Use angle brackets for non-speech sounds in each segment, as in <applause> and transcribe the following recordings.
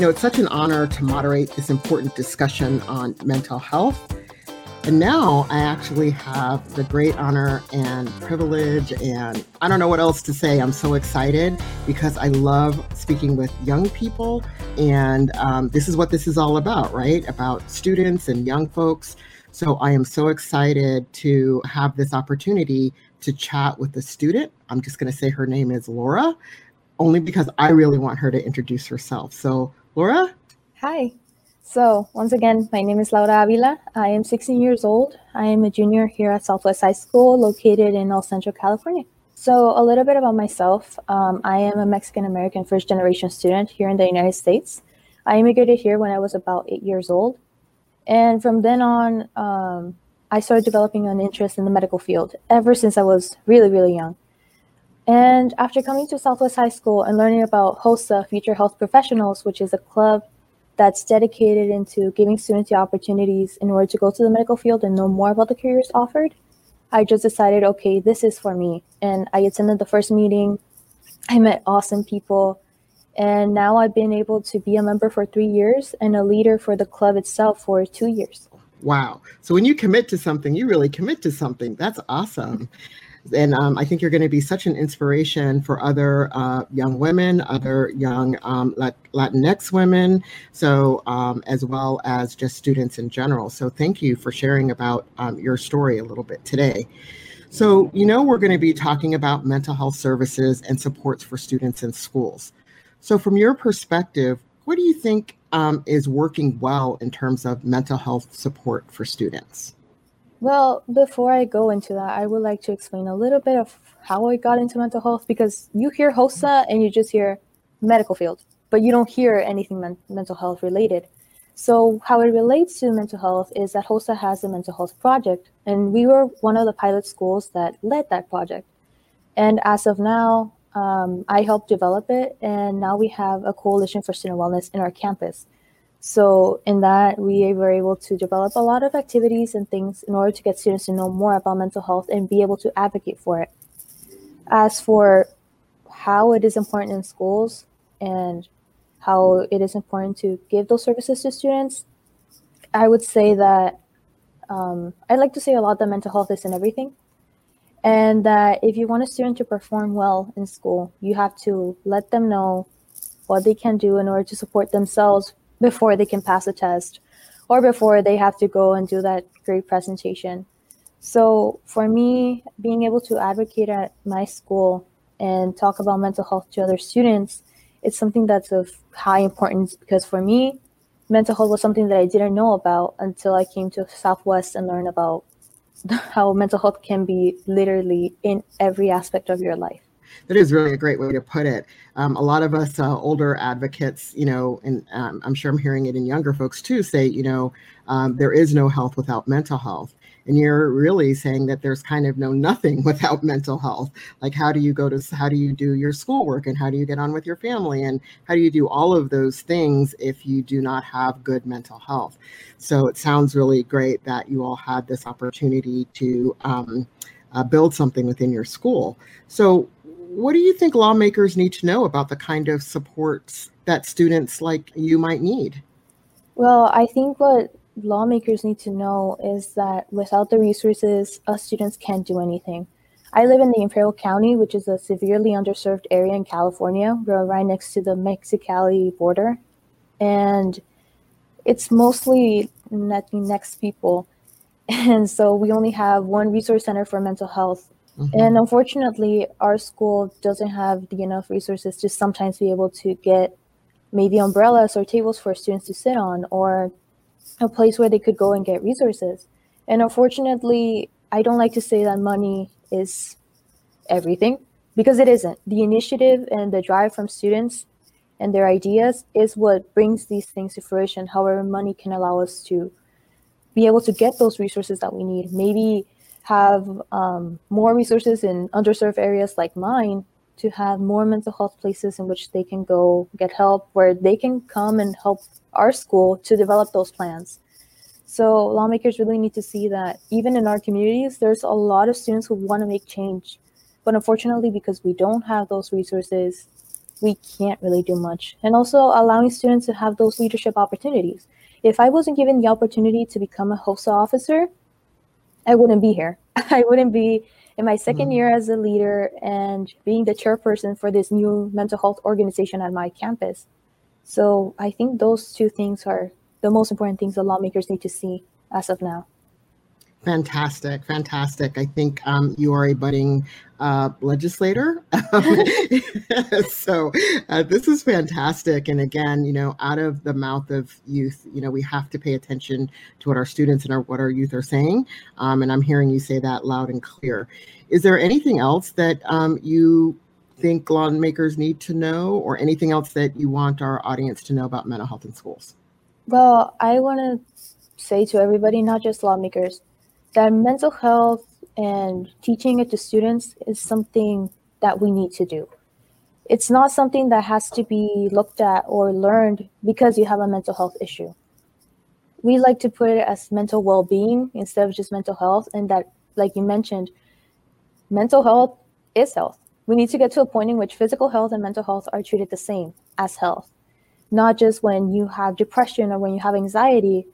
You know, it's such an honor to moderate this important discussion on mental health. And now I actually have the great honor and privilege, and I don't know what else to say. I'm so excited because I love speaking with young people. And um, this is what this is all about, right? About students and young folks. So I am so excited to have this opportunity to chat with a student. I'm just going to say her name is Laura, only because I really want her to introduce herself. So, Laura? Hi. So, once again, my name is Laura Avila. I am 16 years old. I am a junior here at Southwest High School, located in El Centro, California. So, a little bit about myself. Um, I am a Mexican American first generation student here in the United States. I immigrated here when I was about eight years old. And from then on, um, I started developing an interest in the medical field ever since I was really, really young. And after coming to Southwest High School and learning about HOSA, Future Health Professionals, which is a club that's dedicated into giving students the opportunities in order to go to the medical field and know more about the careers offered, I just decided, okay, this is for me. And I attended the first meeting. I met awesome people. And now I've been able to be a member for three years and a leader for the club itself for two years. Wow. So when you commit to something, you really commit to something. That's awesome. And um, I think you're going to be such an inspiration for other uh, young women, other young um, Latinx women, so um, as well as just students in general. So thank you for sharing about um, your story a little bit today. So, you know, we're going to be talking about mental health services and supports for students in schools. So, from your perspective, what do you think um, is working well in terms of mental health support for students? Well, before I go into that, I would like to explain a little bit of how I got into mental health because you hear HOSA and you just hear medical field, but you don't hear anything men- mental health related. So, how it relates to mental health is that HOSA has a mental health project, and we were one of the pilot schools that led that project. And as of now, um, I helped develop it, and now we have a coalition for student wellness in our campus. So in that, we were able to develop a lot of activities and things in order to get students to know more about mental health and be able to advocate for it. As for how it is important in schools and how it is important to give those services to students, I would say that um, I like to say a lot that mental health is in everything. And that if you want a student to perform well in school, you have to let them know what they can do in order to support themselves before they can pass a test or before they have to go and do that great presentation. So for me, being able to advocate at my school and talk about mental health to other students, it's something that's of high importance because for me, mental health was something that I didn't know about until I came to Southwest and learned about <laughs> how mental health can be literally in every aspect of your life that is really a great way to put it. Um, a lot of us uh, older advocates, you know, and um, I'm sure I'm hearing it in younger folks too, say, you know, um, there is no health without mental health. And you're really saying that there's kind of no nothing <laughs> without mental health. Like, how do you go to, how do you do your schoolwork and how do you get on with your family and how do you do all of those things if you do not have good mental health? So it sounds really great that you all had this opportunity to um, uh, build something within your school. So, what do you think lawmakers need to know about the kind of supports that students like you might need? Well, I think what lawmakers need to know is that without the resources, us students can't do anything. I live in the Imperial County, which is a severely underserved area in California. We're right next to the Mexicali border. And it's mostly Latinx people. <laughs> And so we only have one resource center for mental health Mm-hmm. And unfortunately, our school doesn't have the enough resources to sometimes be able to get maybe umbrellas or tables for students to sit on or a place where they could go and get resources. And unfortunately, I don't like to say that money is everything because it isn't. The initiative and the drive from students and their ideas is what brings these things to fruition. However, money can allow us to be able to get those resources that we need. Maybe have um, more resources in underserved areas like mine to have more mental health places in which they can go get help where they can come and help our school to develop those plans so lawmakers really need to see that even in our communities there's a lot of students who want to make change but unfortunately because we don't have those resources we can't really do much. And also allowing students to have those leadership opportunities. If I wasn't given the opportunity to become a HOSA officer, I wouldn't be here. <laughs> I wouldn't be in my 2nd mm-hmm. year as a leader and being the chairperson for this new mental health organization at my campus. So I think those two things are the most important things that lawmakers need to see as of now. Fantastic, fantastic. I think um, you are a budding uh, legislator. <laughs> so uh, this is fantastic. And again, you know, out of the mouth of youth, you know, we have to pay attention to what our students and our, what our youth are saying. Um, and I'm hearing you say that loud and clear. Is there anything else that um, you think lawmakers need to know or anything else that you want our audience to know about mental health in schools? Well, I want to say to everybody, not just lawmakers, that mental health and teaching it to students is something that we need to do. It's not something that has to be looked at or learned because you have a mental health issue. We like to put it as mental well being instead of just mental health, and that, like you mentioned, mental health is health. We need to get to a point in which physical health and mental health are treated the same as health, not just when you have depression or when you have anxiety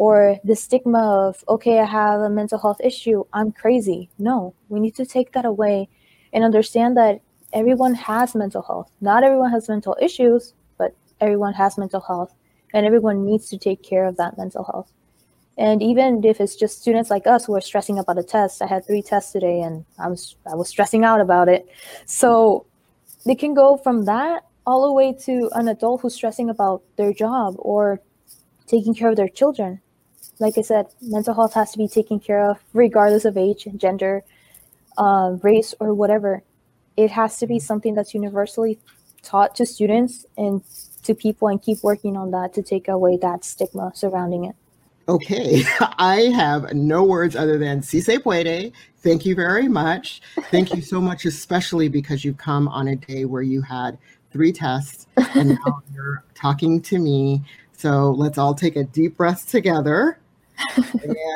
or the stigma of, okay, I have a mental health issue, I'm crazy. No, we need to take that away and understand that everyone has mental health. Not everyone has mental issues, but everyone has mental health, and everyone needs to take care of that mental health. And even if it's just students like us who are stressing about a test, I had three tests today and I was I was stressing out about it. So they can go from that all the way to an adult who's stressing about their job or taking care of their children like I said, mental health has to be taken care of regardless of age, and gender, uh, race, or whatever. It has to be something that's universally taught to students and to people and keep working on that to take away that stigma surrounding it. Okay, <laughs> I have no words other than si se puede. Thank you very much. Thank you so much, especially because you've come on a day where you had three tests and now <laughs> you're talking to me. So let's all take a deep breath together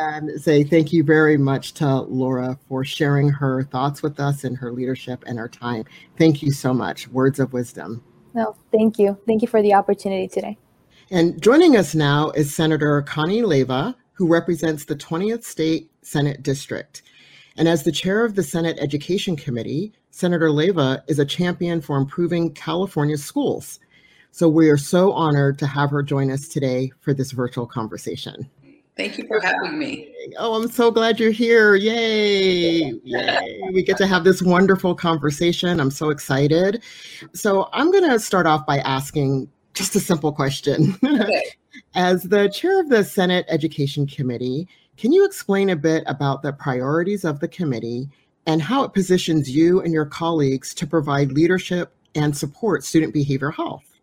and say thank you very much to Laura for sharing her thoughts with us and her leadership and her time. Thank you so much. Words of wisdom. No, thank you. Thank you for the opportunity today. And joining us now is Senator Connie Leyva, who represents the 20th State Senate District. And as the chair of the Senate Education Committee, Senator Leyva is a champion for improving California schools. So we are so honored to have her join us today for this virtual conversation. Thank you for having me. Oh, I'm so glad you're here. Yay. Yay. we get to have this wonderful conversation. I'm so excited. So, I'm going to start off by asking just a simple question. Okay. <laughs> As the chair of the Senate Education Committee, can you explain a bit about the priorities of the committee and how it positions you and your colleagues to provide leadership and support student behavior health?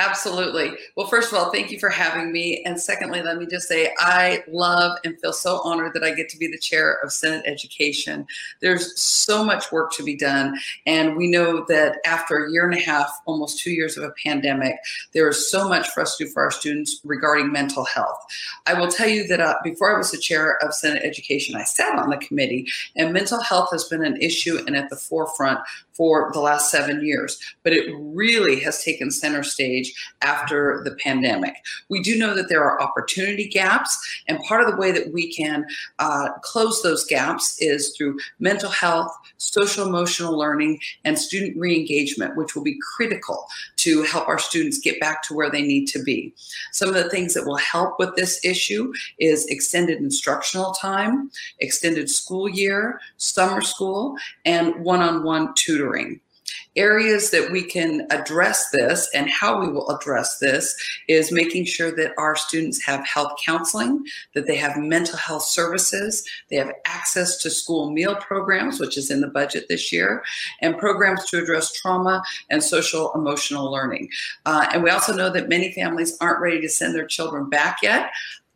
Absolutely. Well, first of all, thank you for having me. And secondly, let me just say I love and feel so honored that I get to be the chair of Senate Education. There's so much work to be done. And we know that after a year and a half, almost two years of a pandemic, there is so much for us to do for our students regarding mental health. I will tell you that uh, before I was the chair of Senate Education, I sat on the committee, and mental health has been an issue and at the forefront for the last seven years, but it really has taken center stage after the pandemic. We do know that there are opportunity gaps, and part of the way that we can uh, close those gaps is through mental health, social emotional learning, and student re engagement, which will be critical to help our students get back to where they need to be. Some of the things that will help with this issue is extended instructional time, extended school year, summer school, and one on one tutoring tutoring. Areas that we can address this and how we will address this is making sure that our students have health counseling, that they have mental health services, they have access to school meal programs, which is in the budget this year, and programs to address trauma and social emotional learning. Uh, and we also know that many families aren't ready to send their children back yet.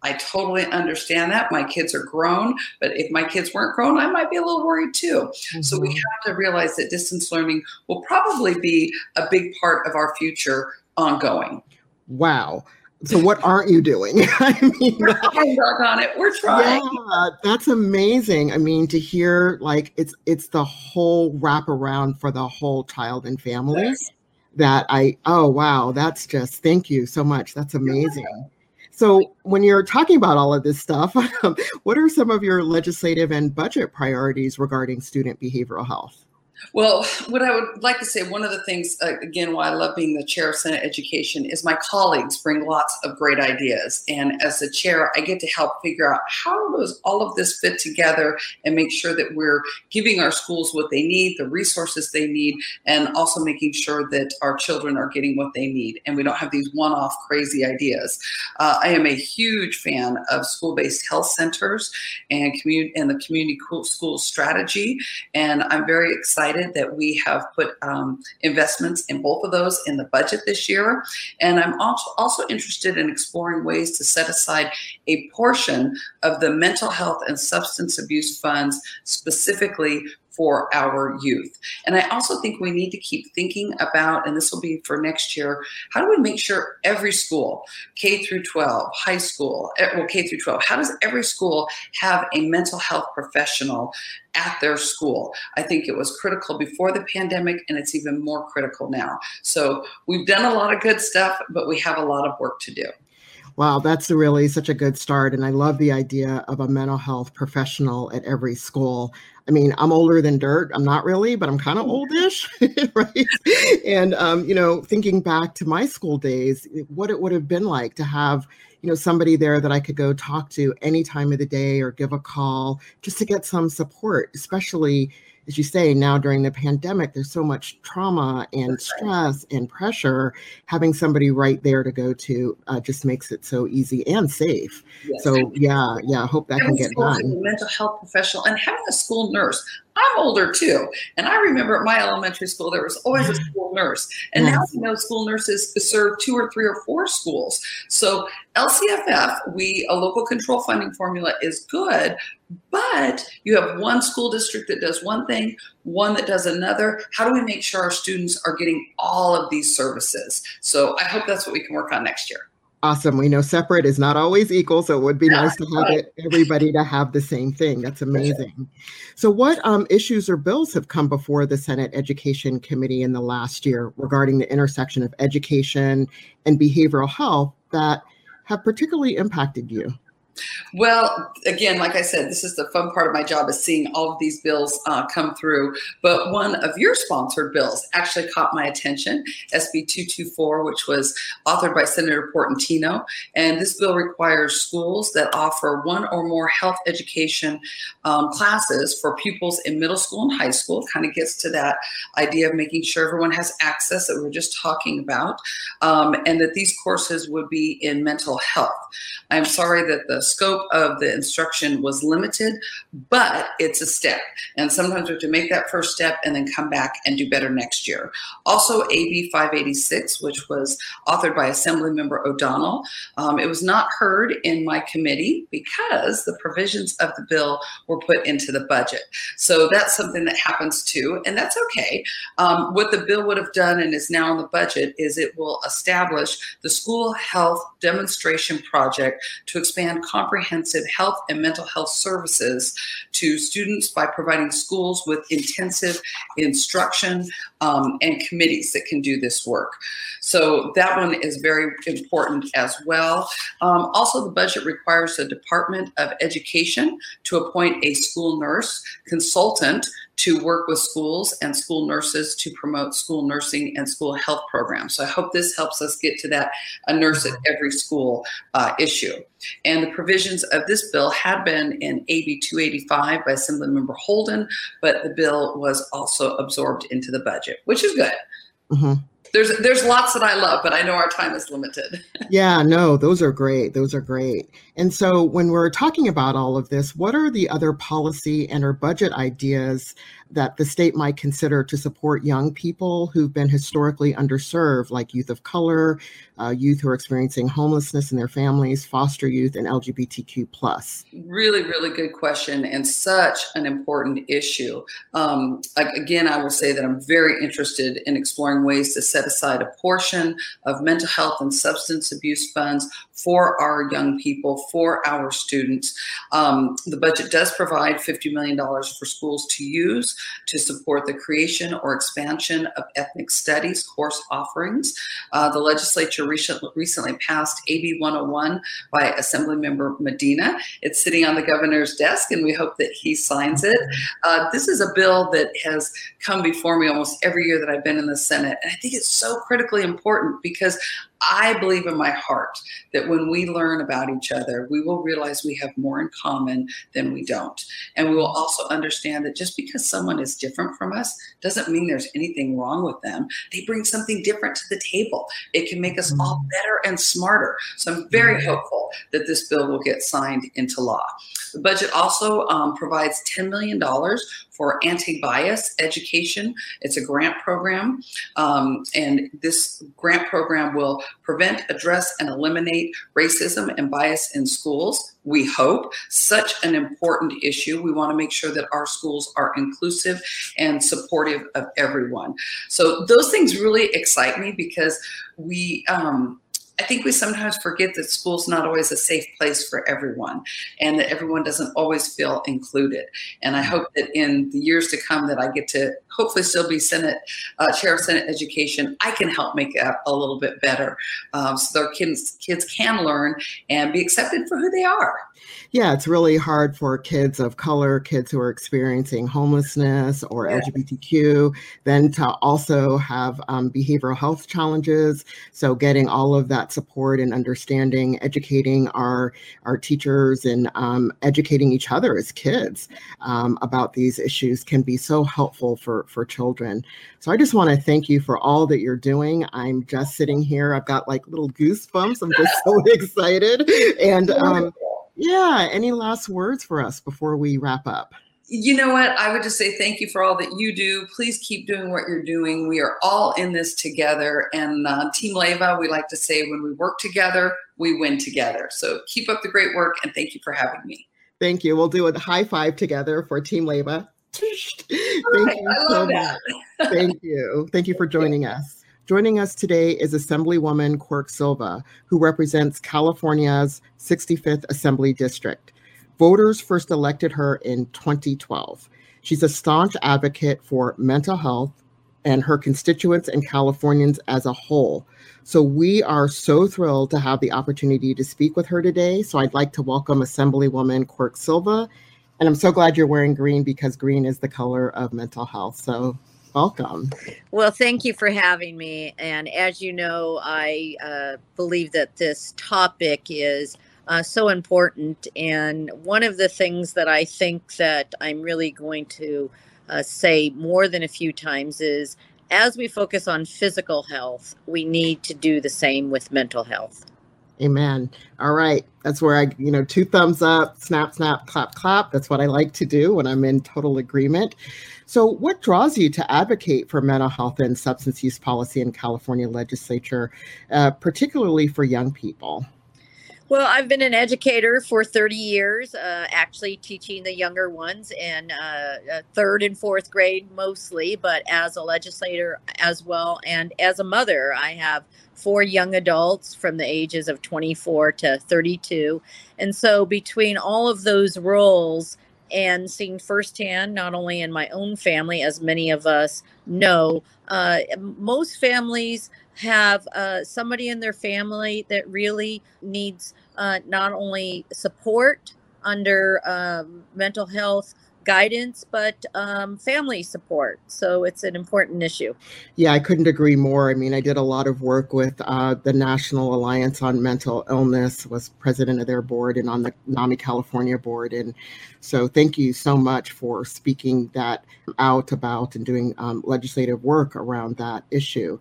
I totally understand that. My kids are grown, but if my kids weren't grown, I might be a little worried too. Mm-hmm. So we mm-hmm. have to realize that distance learning will probably be a big part of our future ongoing. Wow. So what aren't you doing? <laughs> I mean, we're on it. We're trying. Yeah, that's amazing. I mean, to hear like it's it's the whole wraparound for the whole child and family. Yes. that I, oh, wow, that's just, thank you so much. That's amazing. So, when you're talking about all of this stuff, <laughs> what are some of your legislative and budget priorities regarding student behavioral health? Well, what I would like to say, one of the things, uh, again, why I love being the chair of Senate Education is my colleagues bring lots of great ideas. And as the chair, I get to help figure out how does all of this fit together and make sure that we're giving our schools what they need, the resources they need, and also making sure that our children are getting what they need. And we don't have these one off crazy ideas. Uh, I am a huge fan of school based health centers and, community and the community school strategy. And I'm very excited excited that we have put um, investments in both of those in the budget this year. And I'm also, also interested in exploring ways to set aside a portion of the mental health and substance abuse funds specifically for our youth. And I also think we need to keep thinking about, and this will be for next year, how do we make sure every school, K through 12, high school, eh, well, K through 12, how does every school have a mental health professional at their school? I think it was critical before the pandemic, and it's even more critical now. So we've done a lot of good stuff, but we have a lot of work to do. Wow, that's really such a good start. And I love the idea of a mental health professional at every school. I mean, I'm older than dirt. I'm not really, but I'm kind of oldish, <laughs> right? And um, you know, thinking back to my school days, what it would have been like to have, you know, somebody there that I could go talk to any time of the day or give a call just to get some support, especially as you say, now during the pandemic, there's so much trauma and stress and pressure. Having somebody right there to go to uh, just makes it so easy and safe. Yes. So yeah, yeah, I hope that having can get done. mental health professional and having a school nurse. I'm older too, and I remember at my elementary school there was always a school nurse, and yes. now we know school nurses serve two or three or four schools. So LCFF, we a local control funding formula is good, but you have one school district that does one thing, one that does another. How do we make sure our students are getting all of these services? So I hope that's what we can work on next year. Awesome. We know separate is not always equal, so it would be nice to have it, everybody to have the same thing. That's amazing. So, what um, issues or bills have come before the Senate Education Committee in the last year regarding the intersection of education and behavioral health that have particularly impacted you? Well, again, like I said, this is the fun part of my job is seeing all of these bills uh, come through. But one of your sponsored bills actually caught my attention, SB 224, which was authored by Senator Portantino. And this bill requires schools that offer one or more health education um, classes for pupils in middle school and high school. Kind of gets to that idea of making sure everyone has access that we are just talking about, um, and that these courses would be in mental health. I'm sorry that the scope of the instruction was limited, but it's a step. And sometimes we have to make that first step and then come back and do better next year. Also, AB 586, which was authored by Assemblymember O'Donnell, um, it was not heard in my committee because the provisions of the bill were put into the budget. So that's something that happens too, and that's okay. Um, what the bill would have done and is now in the budget is it will establish the school health demonstration project to expand comprehensive health and mental health services to students by providing schools with intensive instruction um, and committees that can do this work. So that one is very important as well. Um, also, the budget requires the Department of Education to appoint a school nurse consultant to work with schools and school nurses to promote school nursing and school health programs. So I hope this helps us get to that a nurse at every school uh, issue. And the provisions of this bill had been in AB 285 by Assemblymember Holden, but the bill was also absorbed into the budget, which is good. Mm-hmm there's there's lots that I love, but I know our time is limited. <laughs> yeah, no, those are great. Those are great. And so when we're talking about all of this, what are the other policy and or budget ideas that the state might consider to support young people who've been historically underserved, like youth of color, uh, youth who are experiencing homelessness in their families, foster youth, and LGBTQ plus? Really, really good question, and such an important issue. Um, again, I will say that I'm very interested in exploring ways to set aside a portion of mental health and substance abuse funds for our young people for our students. Um, the budget does provide $50 million for schools to use to support the creation or expansion of ethnic studies course offerings. Uh, the legislature recently, recently passed AB 101 by Assemblymember Medina. It's sitting on the governor's desk, and we hope that he signs it. Uh, this is a bill that has come before me almost every year that I've been in the Senate, and I think it's so critically important because I believe in my heart that when we learn about each other, we will realize we have more in common than we don't. And we will also understand that just because someone is different from us doesn't mean there's anything wrong with them. They bring something different to the table. It can make us all mm-hmm. better and smarter. So I'm very mm-hmm. hopeful that this bill will get signed into law. The budget also um, provides $10 million for anti bias education. It's a grant program, um, and this grant program will prevent, address, and eliminate racism and bias in schools. We hope such an important issue. We want to make sure that our schools are inclusive and supportive of everyone. So, those things really excite me because we, um, I think we sometimes forget that school's not always a safe place for everyone and that everyone doesn't always feel included. And I mm. hope that in the years to come that I get to hopefully still be Senate uh, Chair of Senate Education, I can help make it a little bit better um, so their kids, kids can learn and be accepted for who they are. Yeah, it's really hard for kids of color, kids who are experiencing homelessness or yeah. LGBTQ, then to also have um, behavioral health challenges. So getting all of that support and understanding, educating our our teachers and um, educating each other as kids um, about these issues can be so helpful for for children. So I just want to thank you for all that you're doing. I'm just sitting here. I've got like little goosebumps. I'm just so <laughs> excited and. Um, yeah. Any last words for us before we wrap up? You know what? I would just say thank you for all that you do. Please keep doing what you're doing. We are all in this together. And uh, Team Leyva, we like to say when we work together, we win together. So keep up the great work and thank you for having me. Thank you. We'll do a high five together for Team Leyva. Thank you so much. Thank you. Thank you for joining us. Joining us today is Assemblywoman Quirk Silva, who represents California's 65th Assembly District. Voters first elected her in 2012. She's a staunch advocate for mental health and her constituents and Californians as a whole. So we are so thrilled to have the opportunity to speak with her today. So I'd like to welcome Assemblywoman Quirk Silva. And I'm so glad you're wearing green because green is the color of mental health. So welcome. Well, thank you for having me. And as you know, I uh, believe that this topic is uh, so important. And one of the things that I think that I'm really going to uh, say more than a few times is as we focus on physical health, we need to do the same with mental health. Amen. All right. That's where I, you know, two thumbs up, snap, snap, clap, clap. That's what I like to do when I'm in total agreement. So, what draws you to advocate for mental health and substance use policy in California legislature, uh, particularly for young people? Well, I've been an educator for 30 years, uh, actually teaching the younger ones in uh, uh, third and fourth grade mostly, but as a legislator as well. And as a mother, I have four young adults from the ages of 24 to 32. And so, between all of those roles, and seeing firsthand, not only in my own family, as many of us know, uh, most families have uh, somebody in their family that really needs uh, not only support under um, mental health guidance, but um, family support. So it's an important issue. Yeah, I couldn't agree more. I mean, I did a lot of work with uh, the National Alliance on Mental Illness, was president of their board and on the NAMI California board. And so thank you so much for speaking that out about and doing um, legislative work around that issue.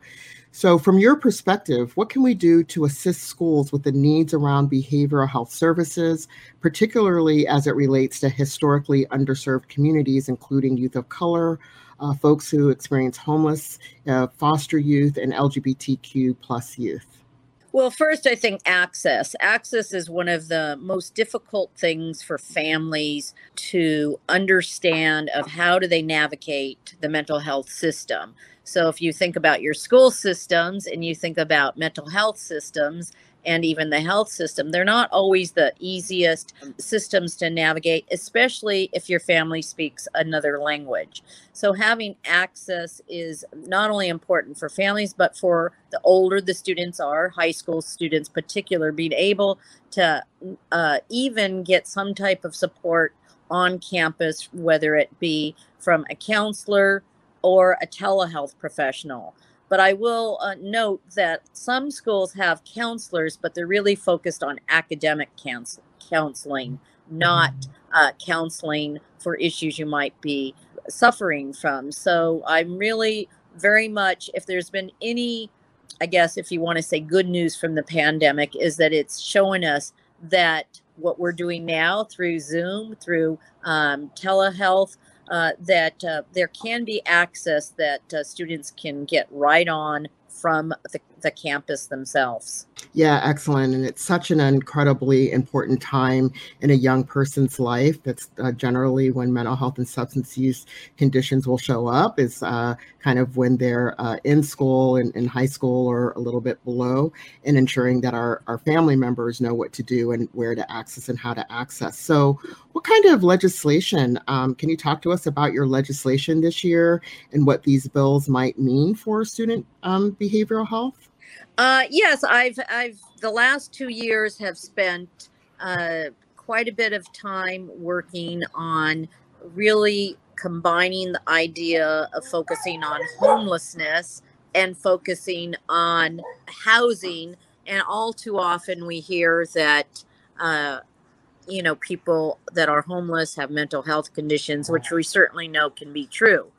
So, from your perspective, what can we do to assist schools with the needs around behavioral health services, particularly as it relates to historically underserved communities, including youth of color, uh, folks who experience homeless, uh, foster youth, and LGBTQ plus youth? Well, first, I think access. Access is one of the most difficult things for families to understand of how do they navigate the mental health system. So if you think about your school systems and you think about mental health systems, and even the health system. They're not always the easiest systems to navigate, especially if your family speaks another language. So, having access is not only important for families, but for the older the students are, high school students, particular, being able to uh, even get some type of support on campus, whether it be from a counselor or a telehealth professional. But I will uh, note that some schools have counselors, but they're really focused on academic counseling, not uh, counseling for issues you might be suffering from. So I'm really very much, if there's been any, I guess, if you want to say good news from the pandemic, is that it's showing us that what we're doing now through Zoom, through um, telehealth, uh, that uh, there can be access that uh, students can get right on from the, the campus themselves. Yeah, excellent. And it's such an incredibly important time in a young person's life. That's uh, generally when mental health and substance use conditions will show up, is uh, kind of when they're uh, in school and in high school or a little bit below, and ensuring that our, our family members know what to do and where to access and how to access. So, what kind of legislation um, can you talk to us about your legislation this year and what these bills might mean for student um, behavioral health? Uh, yes, I've I've the last two years have spent uh, quite a bit of time working on really combining the idea of focusing on homelessness and focusing on housing. And all too often we hear that, uh, you know, people that are homeless have mental health conditions, which we certainly know can be true.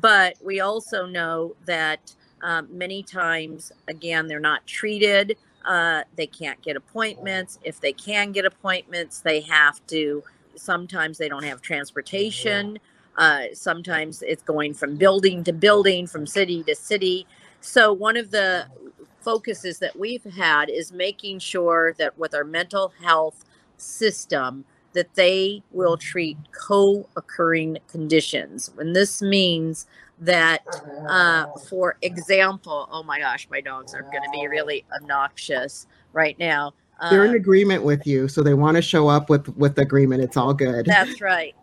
But we also know that um, many times, again, they're not treated. Uh, they can't get appointments. If they can get appointments, they have to. Sometimes they don't have transportation. Uh, sometimes it's going from building to building, from city to city. So, one of the focuses that we've had is making sure that with our mental health system, that they will treat co-occurring conditions. And this means that, uh, for example, oh my gosh, my dogs are going to be really obnoxious right now. They're in uh, agreement with you, so they want to show up with with agreement. It's all good. <laughs> That's right.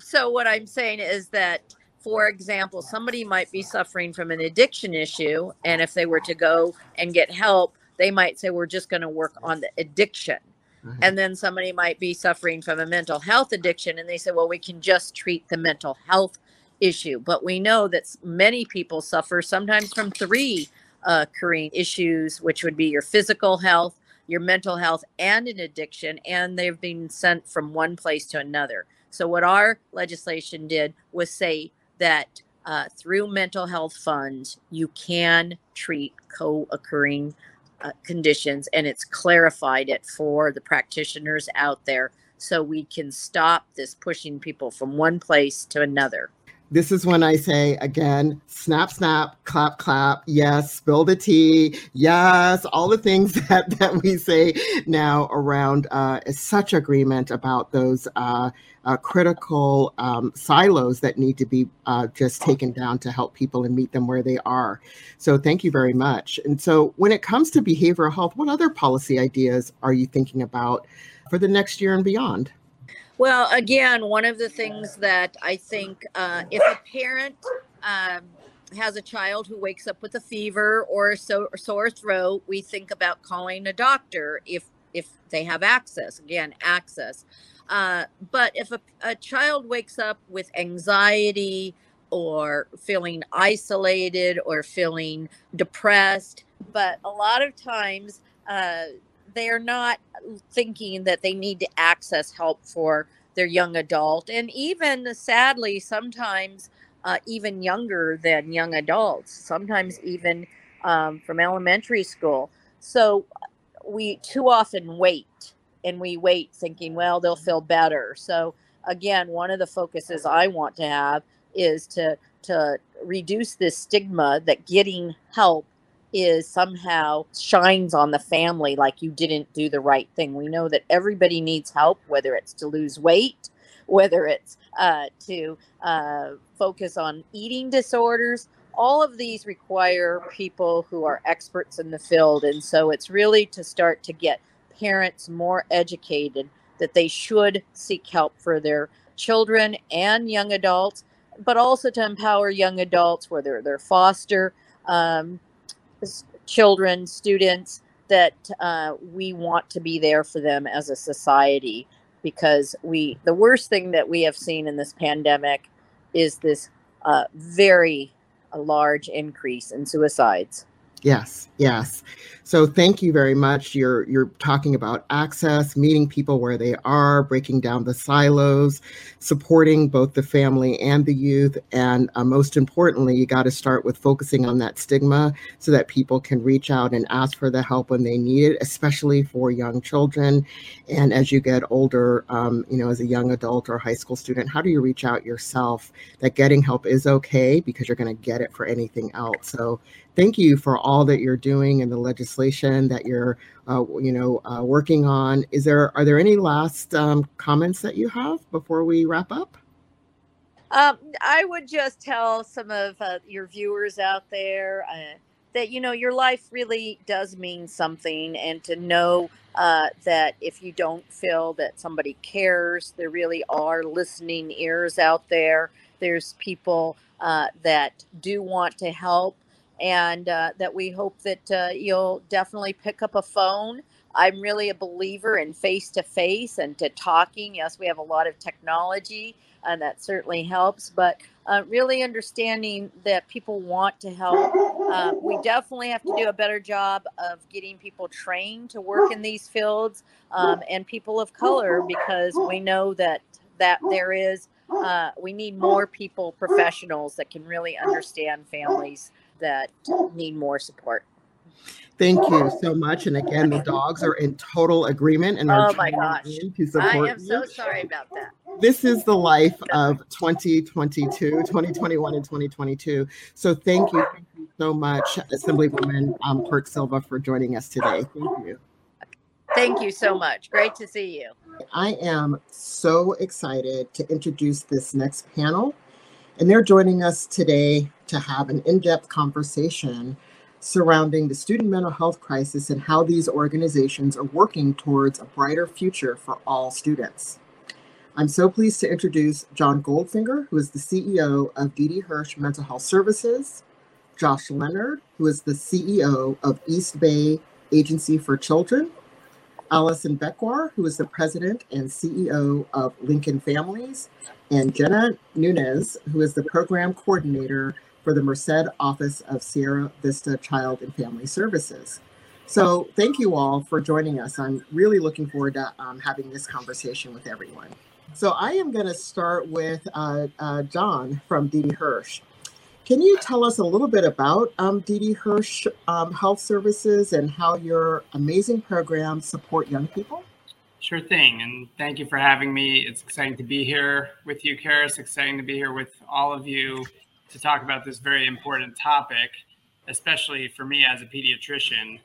so what I'm saying is that, for example, somebody might be suffering from an addiction issue, and if they were to go and get help, they might say, "We're just going to work on the addiction." Mm-hmm. And then somebody might be suffering from a mental health addiction, and they say, "Well, we can just treat the mental health issue. But we know that many people suffer sometimes from three uh, occurring issues, which would be your physical health, your mental health, and an addiction, and they've been sent from one place to another. So, what our legislation did was say that uh, through mental health funds, you can treat co occurring uh, conditions, and it's clarified it for the practitioners out there so we can stop this pushing people from one place to another this is when I say again, snap, snap, clap, clap, yes, spill the tea, yes, all the things <laughs> that, that we say now around uh, such agreement about those uh, uh, critical um, silos that need to be uh, just taken down to help people and meet them where they are. So thank you very much. And so when it comes to behavioral health, what other policy ideas are you thinking about for the next year and beyond? Well, again, one of the things that I think uh, if a parent um, has a child who wakes up with a fever or a so, sore throat, we think about calling a doctor if if they have access. Again, access. Uh, but if a, a child wakes up with anxiety or feeling isolated or feeling depressed, but a lot of times uh, they're not thinking that they need to access help for their young adult and even sadly sometimes uh, even younger than young adults sometimes even um, from elementary school. So we too often wait and we wait thinking well they'll feel better. So again one of the focuses i want to have is to to reduce this stigma that getting help is somehow shines on the family like you didn't do the right thing. We know that everybody needs help, whether it's to lose weight, whether it's uh, to uh, focus on eating disorders. all of these require people who are experts in the field. And so it's really to start to get parents more educated that they should seek help for their children and young adults, but also to empower young adults, whether they're foster um, children, students, that uh, we want to be there for them as a society because we the worst thing that we have seen in this pandemic is this uh, very large increase in suicides. Yes, yes. So thank you very much. You're you're talking about access, meeting people where they are, breaking down the silos, supporting both the family and the youth, and uh, most importantly, you got to start with focusing on that stigma so that people can reach out and ask for the help when they need it, especially for young children. And as you get older, um, you know, as a young adult or high school student, how do you reach out yourself? That getting help is okay because you're going to get it for anything else. So thank you for all that you're doing and the legislation that you're, uh, you know, uh, working on. Is there are there any last um, comments that you have before we wrap up? Um, I would just tell some of uh, your viewers out there uh, that you know your life really does mean something, and to know uh, that if you don't feel that somebody cares, there really are listening ears out there. There's people uh, that do want to help and uh, that we hope that uh, you'll definitely pick up a phone. I'm really a believer in face to face and to talking. Yes, we have a lot of technology, and that certainly helps, but uh, really understanding that people want to help. Uh, we definitely have to do a better job of getting people trained to work in these fields um, and people of color because we know that that there is uh, we need more people professionals that can really understand families that need more support. Thank you so much. And again, the dogs are in total agreement and are oh my gosh. to support I am you. so sorry about that. This is the life of 2022, 2021, and 2022. So thank you, thank you so much, Assemblywoman um, Quirk Silva, for joining us today. Thank you. Thank you so much. Great to see you. I am so excited to introduce this next panel. And they're joining us today to have an in depth conversation surrounding the student mental health crisis and how these organizations are working towards a brighter future for all students. I'm so pleased to introduce John Goldfinger, who is the CEO of Didi Hirsch Mental Health Services, Josh Leonard, who is the CEO of East Bay Agency for Children, Allison Becwar, who is the president and CEO of Lincoln Families, and Jenna Nunez, who is the program coordinator for the Merced Office of Sierra Vista Child and Family Services. So, thank you all for joining us. I'm really looking forward to um, having this conversation with everyone. So, I am going to start with uh, uh, John from Didi Hirsch. Can you tell us a little bit about um, Didi Hirsch um, Health Services and how your amazing programs support young people? Sure thing. And thank you for having me. It's exciting to be here with you, Karis. Exciting to be here with all of you to talk about this very important topic, especially for me as a pediatrician.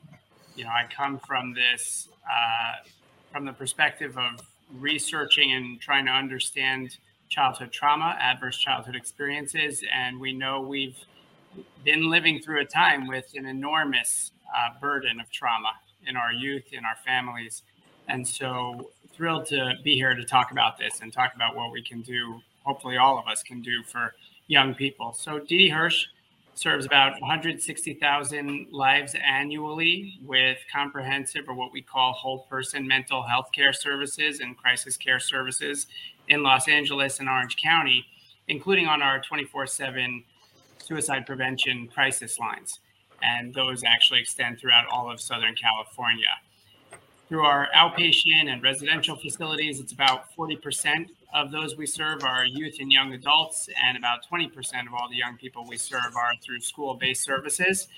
You know, I come from this, uh, from the perspective of researching and trying to understand childhood trauma, adverse childhood experiences. And we know we've been living through a time with an enormous uh, burden of trauma in our youth, in our families. And so thrilled to be here to talk about this and talk about what we can do, hopefully all of us can do for young people. So Didi Hirsch serves about 160,000 lives annually with comprehensive or what we call whole person mental health care services and crisis care services in Los Angeles and Orange County, including on our 24 7 suicide prevention crisis lines. And those actually extend throughout all of Southern California. Through our outpatient and residential facilities, it's about 40% of those we serve are youth and young adults, and about 20% of all the young people we serve are through school based services.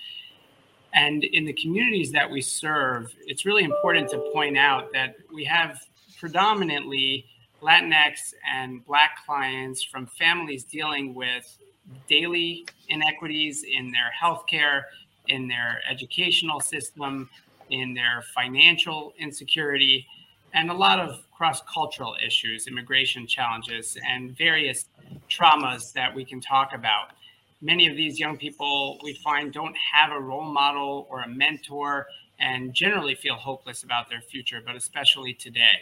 And in the communities that we serve, it's really important to point out that we have predominantly Latinx and Black clients from families dealing with daily inequities in their healthcare, in their educational system, in their financial insecurity, and a lot of cross cultural issues, immigration challenges, and various traumas that we can talk about. many of these young people we find don't have a role model or a mentor and generally feel hopeless about their future, but especially today.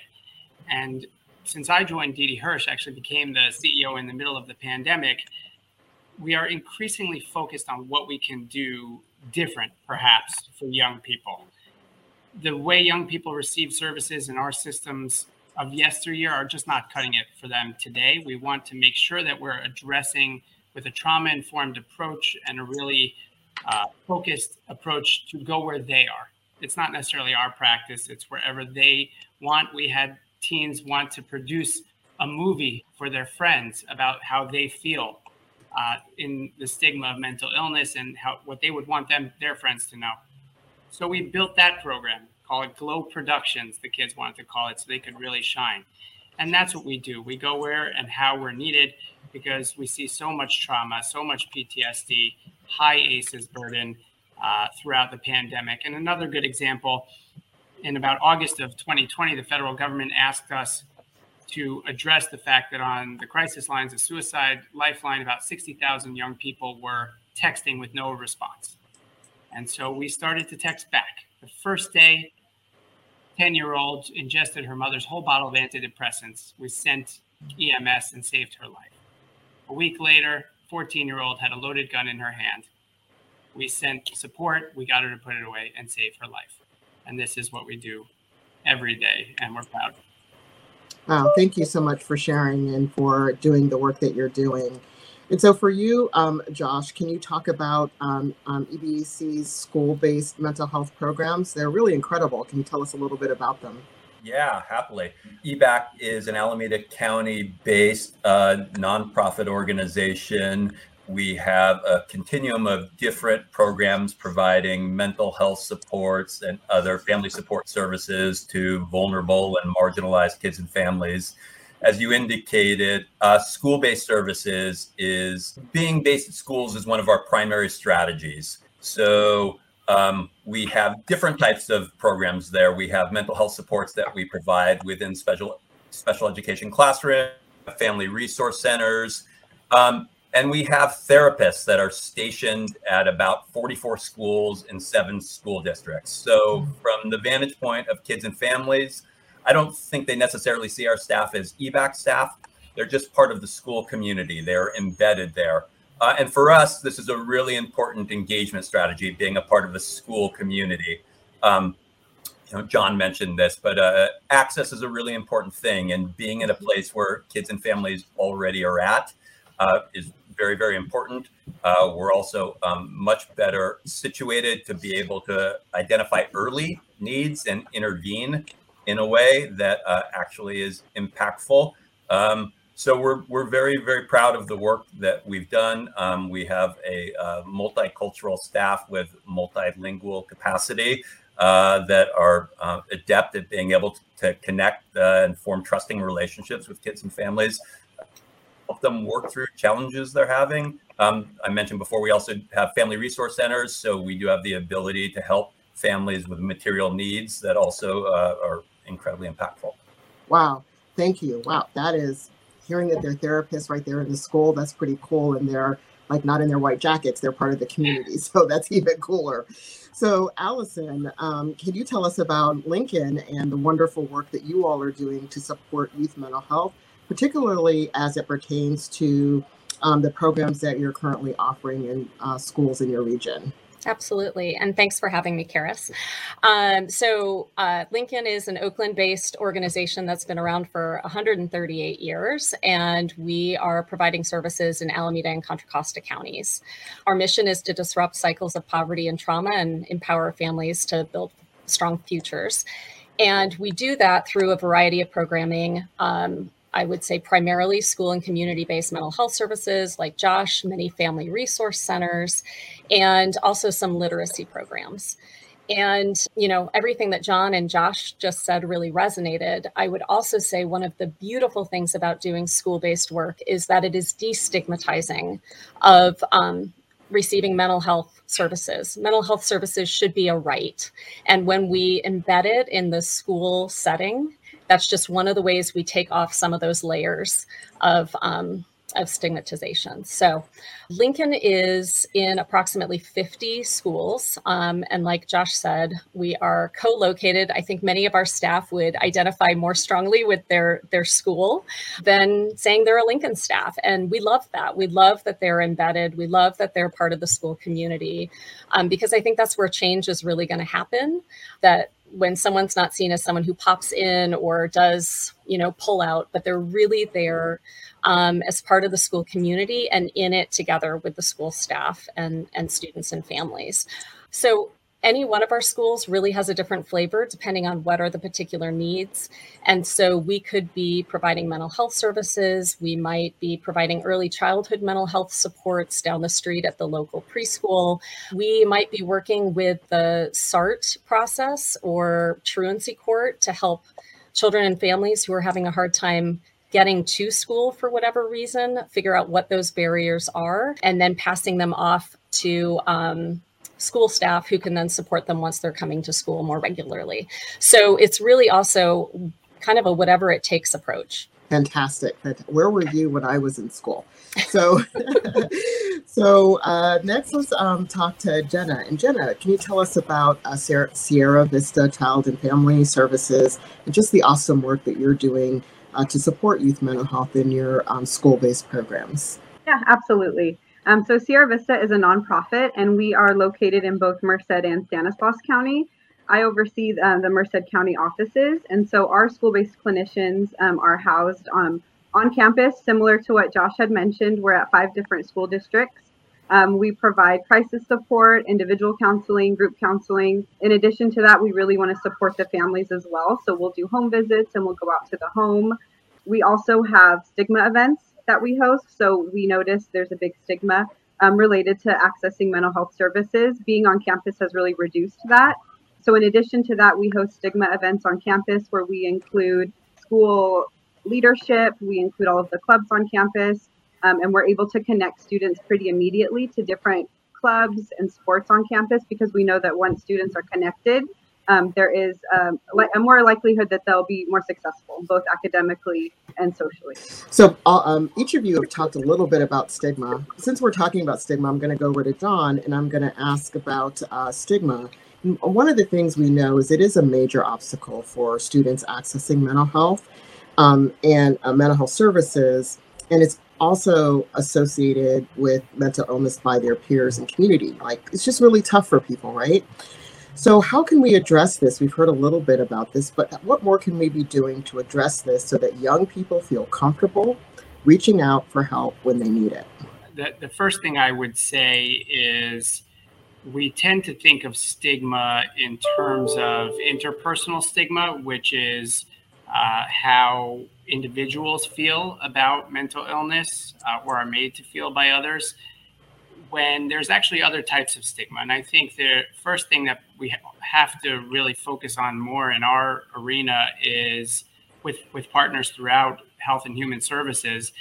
And since I joined Didi Hirsch, actually became the CEO in the middle of the pandemic, we are increasingly focused on what we can do different, perhaps, for young people. The way young people receive services in our systems of yesteryear are just not cutting it for them today. We want to make sure that we're addressing with a trauma informed approach and a really uh, focused approach to go where they are. It's not necessarily our practice, it's wherever they want. We had teens want to produce a movie for their friends about how they feel uh, in the stigma of mental illness and how what they would want them their friends to know. So we built that program, call it Glow Productions. The kids wanted to call it so they could really shine, and that's what we do. We go where and how we're needed because we see so much trauma, so much PTSD, high ACEs burden uh, throughout the pandemic. And another good example, in about August of 2020, the federal government asked us to address the fact that on the crisis lines, the suicide lifeline, about 60,000 young people were texting with no response. And so we started to text back. The first day, 10 year old ingested her mother's whole bottle of antidepressants. We sent EMS and saved her life. A week later, 14 year old had a loaded gun in her hand. We sent support, we got her to put it away and save her life. And this is what we do every day, and we're proud. Wow, thank you so much for sharing and for doing the work that you're doing. And so, for you, um, Josh, can you talk about um, um, EBAC's school based mental health programs? They're really incredible. Can you tell us a little bit about them? Yeah, happily. EBAC is an Alameda County based uh, nonprofit organization. We have a continuum of different programs providing mental health supports and other family support services to vulnerable and marginalized kids and families. As you indicated, uh, school based services is being based at schools is one of our primary strategies. So um, we have different types of programs there. We have mental health supports that we provide within special special education classroom, family resource centers, um, and we have therapists that are stationed at about 44 schools in seven school districts. So, from the vantage point of kids and families, I don't think they necessarily see our staff as EBAC staff. They're just part of the school community. They're embedded there. Uh, and for us, this is a really important engagement strategy, being a part of the school community. Um, you know, John mentioned this, but uh, access is a really important thing, and being in a place where kids and families already are at uh, is very, very important. Uh, we're also um, much better situated to be able to identify early needs and intervene in a way that uh, actually is impactful. Um, so we're we're very very proud of the work that we've done. Um, we have a uh, multicultural staff with multilingual capacity uh, that are uh, adept at being able to, to connect uh, and form trusting relationships with kids and families. Help them work through challenges they're having. Um, I mentioned before we also have family resource centers, so we do have the ability to help families with material needs that also uh, are incredibly impactful. Wow, thank you. Wow, that is hearing that they're therapists right there in the school, that's pretty cool. And they're like not in their white jackets, they're part of the community. <laughs> So that's even cooler. So, Allison, um, can you tell us about Lincoln and the wonderful work that you all are doing to support youth mental health, particularly as it pertains to um, the programs that you're currently offering in uh, schools in your region? Absolutely. And thanks for having me, Karis. Um, so, uh, Lincoln is an Oakland based organization that's been around for 138 years, and we are providing services in Alameda and Contra Costa counties. Our mission is to disrupt cycles of poverty and trauma and empower families to build strong futures. And we do that through a variety of programming. Um, I would say primarily school and community based mental health services like Josh, many family resource centers, and also some literacy programs. And, you know, everything that John and Josh just said really resonated. I would also say one of the beautiful things about doing school based work is that it is destigmatizing of um, receiving mental health services. Mental health services should be a right. And when we embed it in the school setting, that's just one of the ways we take off some of those layers of um, of stigmatization. So, Lincoln is in approximately 50 schools. Um, and like Josh said, we are co located. I think many of our staff would identify more strongly with their, their school than saying they're a Lincoln staff. And we love that. We love that they're embedded. We love that they're part of the school community um, because I think that's where change is really going to happen. That when someone's not seen as someone who pops in or does, you know, pull out, but they're really there um, as part of the school community and in it together with the school staff and, and students and families. So any one of our schools really has a different flavor depending on what are the particular needs. And so we could be providing mental health services. We might be providing early childhood mental health supports down the street at the local preschool. We might be working with the SART process or truancy court to help children and families who are having a hard time getting to school for whatever reason, figure out what those barriers are, and then passing them off to um, school staff who can then support them once they're coming to school more regularly. So it's really also kind of a whatever it takes approach. Fantastic. But where were you when I was in school? So, <laughs> so uh, next let's um, talk to Jenna. And Jenna, can you tell us about uh, Sierra Vista Child and Family Services and just the awesome work that you're doing uh, to support youth mental health in your um, school based programs? Yeah, absolutely. Um, so Sierra Vista is a nonprofit, and we are located in both Merced and Stanislaus County. I oversee um, the Merced County offices, and so our school-based clinicians um, are housed um, on campus, similar to what Josh had mentioned. We're at five different school districts. Um, we provide crisis support, individual counseling, group counseling. In addition to that, we really want to support the families as well. So we'll do home visits and we'll go out to the home. We also have stigma events that we host. So we notice there's a big stigma um, related to accessing mental health services. Being on campus has really reduced that. So, in addition to that, we host stigma events on campus where we include school leadership, we include all of the clubs on campus, um, and we're able to connect students pretty immediately to different clubs and sports on campus because we know that once students are connected, um, there is um, a more likelihood that they'll be more successful, both academically and socially. So, um, each of you have talked a little bit about stigma. Since we're talking about stigma, I'm going to go over to John and I'm going to ask about uh, stigma. One of the things we know is it is a major obstacle for students accessing mental health um, and uh, mental health services, and it's also associated with mental illness by their peers and community. Like it's just really tough for people, right? So, how can we address this? We've heard a little bit about this, but what more can we be doing to address this so that young people feel comfortable reaching out for help when they need it? The, the first thing I would say is we tend to think of stigma in terms of interpersonal stigma, which is uh, how individuals feel about mental illness uh, or are made to feel by others, when there's actually other types of stigma. And I think the first thing that we have to really focus on more in our arena is with, with partners throughout health and human services,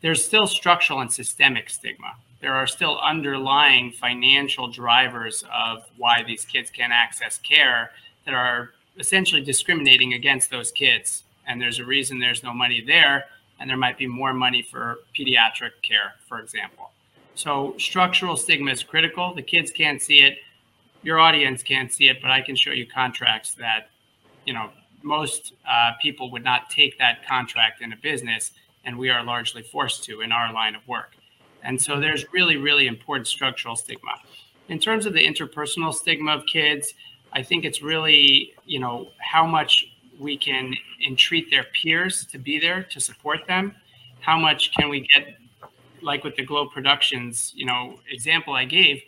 there's still structural and systemic stigma. There are still underlying financial drivers of why these kids can't access care that are essentially discriminating against those kids. And there's a reason there's no money there, and there might be more money for pediatric care, for example. So, structural stigma is critical. The kids can't see it, your audience can't see it, but I can show you contracts that, you know, most uh, people would not take that contract in a business, and we are largely forced to in our line of work. And so there's really, really important structural stigma. In terms of the interpersonal stigma of kids, I think it's really, you know, how much we can entreat their peers to be there to support them. How much can we get, like with the Glow Productions, you know, example I gave,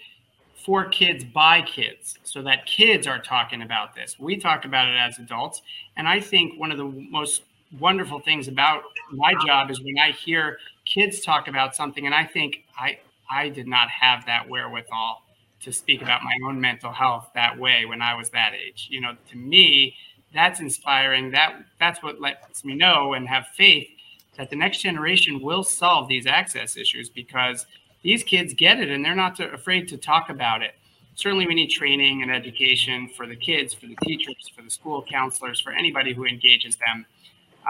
for kids by kids so that kids are talking about this. We talk about it as adults. And I think one of the most wonderful things about my job is when I hear kids talk about something and I think I I did not have that wherewithal to speak about my own mental health that way when I was that age. You know, to me, that's inspiring. That that's what lets me know and have faith that the next generation will solve these access issues because these kids get it and they're not afraid to talk about it. Certainly, we need training and education for the kids, for the teachers, for the school counselors, for anybody who engages them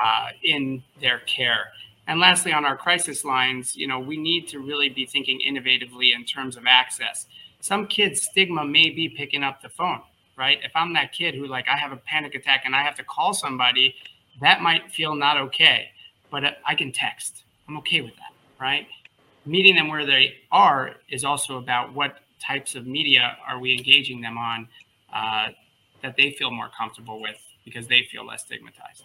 uh, in their care. And lastly, on our crisis lines, you know, we need to really be thinking innovatively in terms of access. Some kids' stigma may be picking up the phone, right? If I'm that kid who like I have a panic attack and I have to call somebody, that might feel not okay, but I can text. I'm okay with that, right? Meeting them where they are is also about what types of media are we engaging them on uh, that they feel more comfortable with because they feel less stigmatized.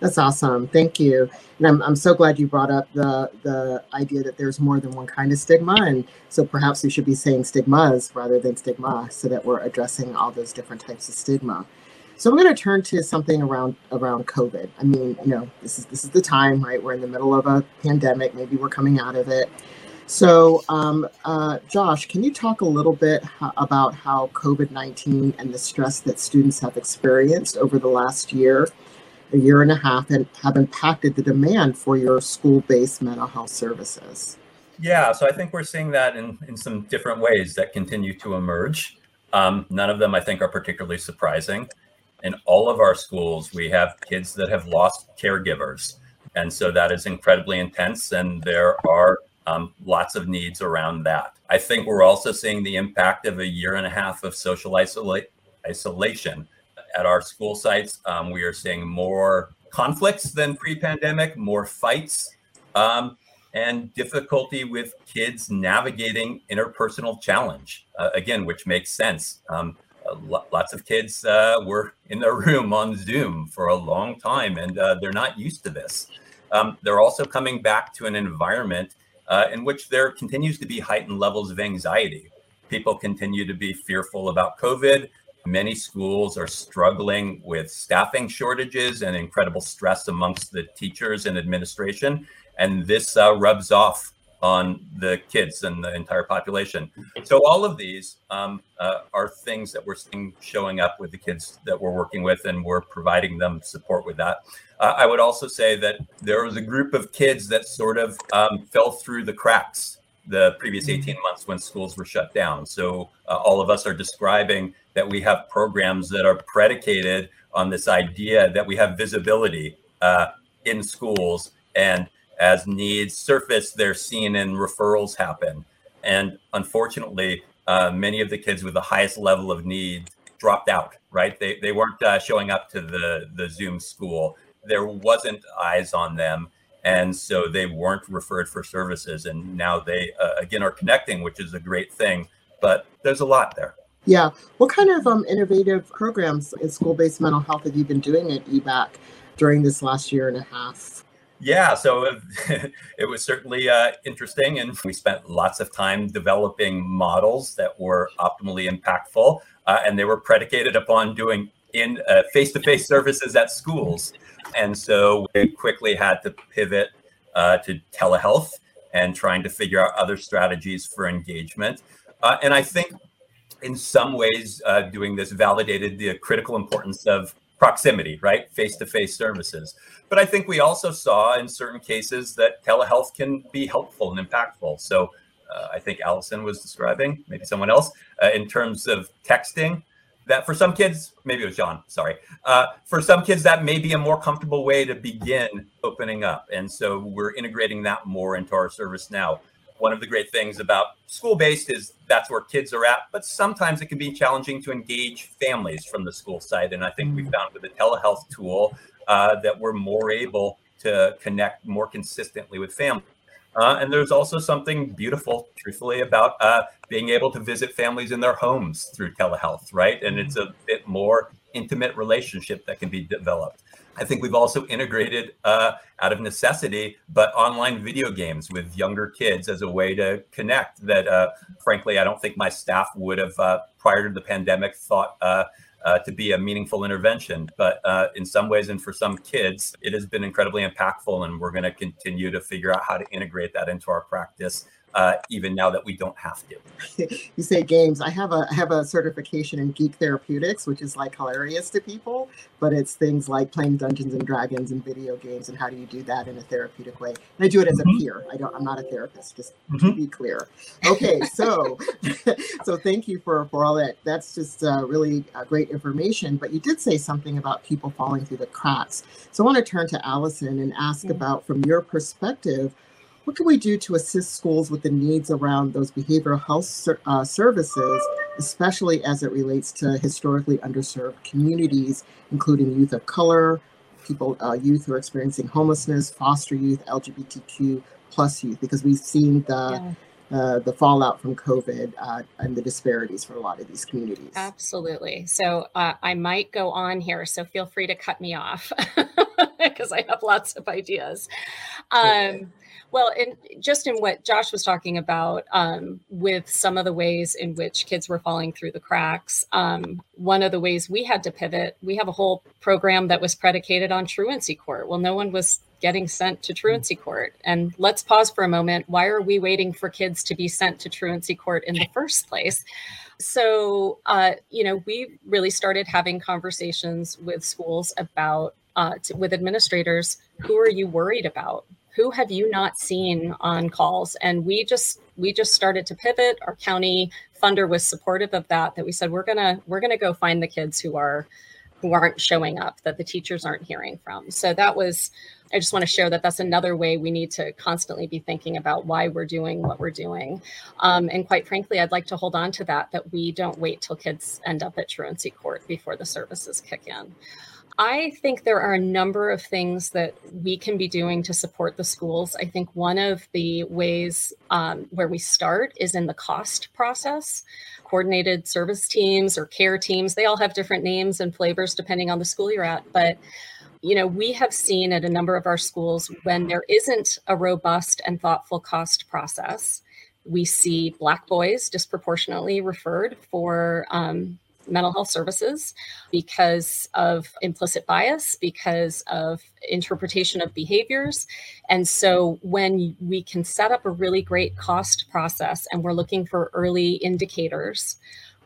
That's awesome. Thank you. And I'm, I'm so glad you brought up the the idea that there's more than one kind of stigma. And so perhaps we should be saying stigmas rather than stigma so that we're addressing all those different types of stigma. So I'm going to turn to something around around COVID. I mean, you know, this is this is the time, right? We're in the middle of a pandemic. Maybe we're coming out of it. So, um, uh, Josh, can you talk a little bit about how COVID 19 and the stress that students have experienced over the last year, a year and a half, and have impacted the demand for your school based mental health services? Yeah, so I think we're seeing that in, in some different ways that continue to emerge. Um, none of them, I think, are particularly surprising. In all of our schools, we have kids that have lost caregivers. And so that is incredibly intense. And there are um, lots of needs around that. I think we're also seeing the impact of a year and a half of social isolate, isolation at our school sites. Um, we are seeing more conflicts than pre-pandemic, more fights, um, and difficulty with kids navigating interpersonal challenge. Uh, again, which makes sense. Um, lots of kids uh, were in their <laughs> room on Zoom for a long time, and uh, they're not used to this. Um, they're also coming back to an environment uh, in which there continues to be heightened levels of anxiety. People continue to be fearful about COVID. Many schools are struggling with staffing shortages and incredible stress amongst the teachers and administration. And this uh, rubs off on the kids and the entire population. So all of these um, uh, are things that we're seeing showing up with the kids that we're working with, and we're providing them support with that. Uh, I would also say that there was a group of kids that sort of um, fell through the cracks the previous mm-hmm. 18 months when schools were shut down. So uh, all of us are describing that we have programs that are predicated on this idea that we have visibility uh, in schools and as needs surface, they're seen and referrals happen. And unfortunately, uh, many of the kids with the highest level of need dropped out, right? They, they weren't uh, showing up to the, the Zoom school. There wasn't eyes on them. And so they weren't referred for services. And now they, uh, again, are connecting, which is a great thing. But there's a lot there. Yeah. What kind of um, innovative programs in school based mental health have you been doing at EBAC during this last year and a half? Yeah, so <laughs> it, was certainly uh, interesting, and we spent lots of time developing models that were optimally impactful, uh, and they were predicated upon doing in uh, face-to-face services at schools. And so we quickly had to pivot uh, to telehealth and trying to figure out other strategies for engagement. Uh, and I think in some ways, uh, doing this validated the critical importance of proximity, right? Face to face services. But I think we also saw in certain cases that telehealth can be helpful and impactful. So uh, I think Allison was describing, maybe someone else, uh, in terms of texting. That for some kids, maybe it was John, sorry. Uh, for some kids, that may be a more comfortable way to begin opening up. And so we're integrating that more into our service now one of the great things about school based is that's where kids are at, but sometimes it can be challenging to engage families from the school side. And I think we mm. found with the telehealth tool uh, that we're more able to connect more consistently with families. Uh, and there's also something beautiful, truthfully, about uh, being able to visit families in their homes through telehealth, right? And it's a bit more intimate relationship that can be developed. I think we've also integrated uh, out of necessity, but online video games with younger kids as a way to connect. That, uh, frankly, I don't think my staff would have uh, prior to the pandemic thought uh, uh, to be a meaningful intervention. But uh, in some ways, and for some kids, it has been incredibly impactful, and we're going to continue to figure out how to integrate that into our practice uh, even now that we don't have to. <laughs> you say games. I have a I have a certification in geek therapeutics, which is like hilarious to people, but it's things like playing Dungeons and Dragons and video games, and how do you do that in a therapeutic way? And I do it as a mm-hmm. peer. I don't. I'm not a therapist. Just mm-hmm. to be clear. Okay, so <laughs> so thank you for for all that. That's just uh, really uh, great information. But you did say something about people falling through the cracks. So I want to turn to Allison and ask mm-hmm. about from your perspective what can we do to assist schools with the needs around those behavioral health ser- uh, services, especially as it relates to historically underserved communities, including youth of color, people, uh, youth who are experiencing homelessness, foster youth, LGBTQ plus youth, because we've seen the yeah. Uh, the fallout from COVID uh, and the disparities for a lot of these communities. Absolutely. So uh, I might go on here, so feel free to cut me off <laughs> because I have lots of ideas. Um, well, and just in what Josh was talking about, um, with some of the ways in which kids were falling through the cracks, um, one of the ways we had to pivot, we have a whole program that was predicated on truancy court. Well, no one was getting sent to truancy court. And let's pause for a moment. Why are we waiting for kids to be sent to truancy court in the first place? So, uh, you know, we really started having conversations with schools about, uh, to, with administrators, who are you worried about? Who have you not seen on calls? And we just we just started to pivot. Our county funder was supportive of that that we said we're gonna we're gonna go find the kids who are who aren't showing up that the teachers aren't hearing from. So that was i just want to share that that's another way we need to constantly be thinking about why we're doing what we're doing. Um, and quite frankly i'd like to hold on to that that we don't wait till kids end up at truancy court before the services kick in I think there are a number of things that we can be doing to support the schools. I think one of the ways um, where we start is in the cost process. Coordinated service teams or care teams, they all have different names and flavors depending on the school you're at. But you know, we have seen at a number of our schools when there isn't a robust and thoughtful cost process, we see Black boys disproportionately referred for um, mental health services because of implicit bias, because of interpretation of behaviors. And so when we can set up a really great cost process and we're looking for early indicators,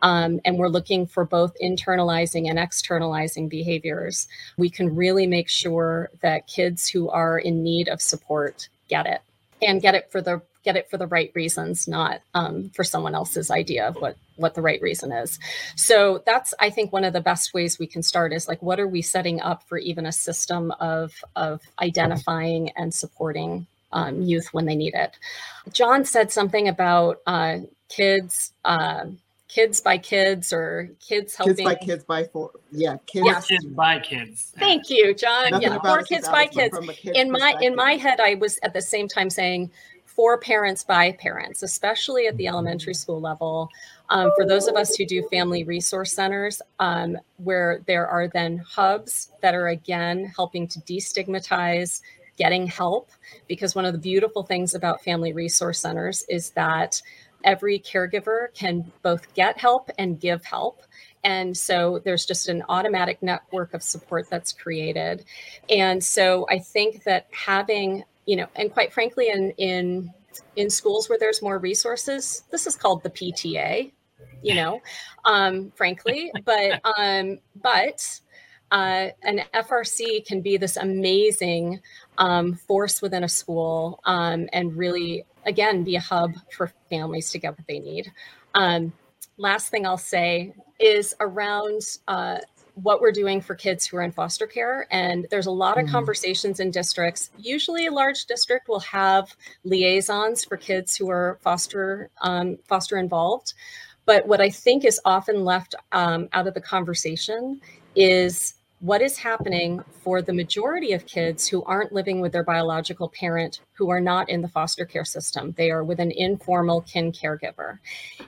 um, and we're looking for both internalizing and externalizing behaviors, we can really make sure that kids who are in need of support get it and get it for the get it for the right reasons, not um, for someone else's idea of what what the right reason is. So that's I think one of the best ways we can start is like what are we setting up for even a system of of identifying and supporting um, youth when they need it. John said something about uh, kids. Uh, kids by kids or kids helping kids by kids by four yeah kids, yes. kids by kids thank you john Nothing yeah four kids by kids in my in my head i was at the same time saying for parents by parents, especially at the elementary school level. Um, for those of us who do family resource centers, um, where there are then hubs that are again helping to destigmatize getting help. Because one of the beautiful things about family resource centers is that every caregiver can both get help and give help. And so there's just an automatic network of support that's created. And so I think that having you know, and quite frankly, in in in schools where there's more resources, this is called the PTA, you know, um, frankly, but <laughs> um, but uh, an FRC can be this amazing um, force within a school um, and really, again, be a hub for families to get what they need. Um, last thing I'll say is around uh, what we're doing for kids who are in foster care. And there's a lot of mm. conversations in districts. Usually, a large district will have liaisons for kids who are foster um, foster involved. But what I think is often left um, out of the conversation is what is happening for the majority of kids who aren't living with their biological parent who are not in the foster care system. They are with an informal kin caregiver.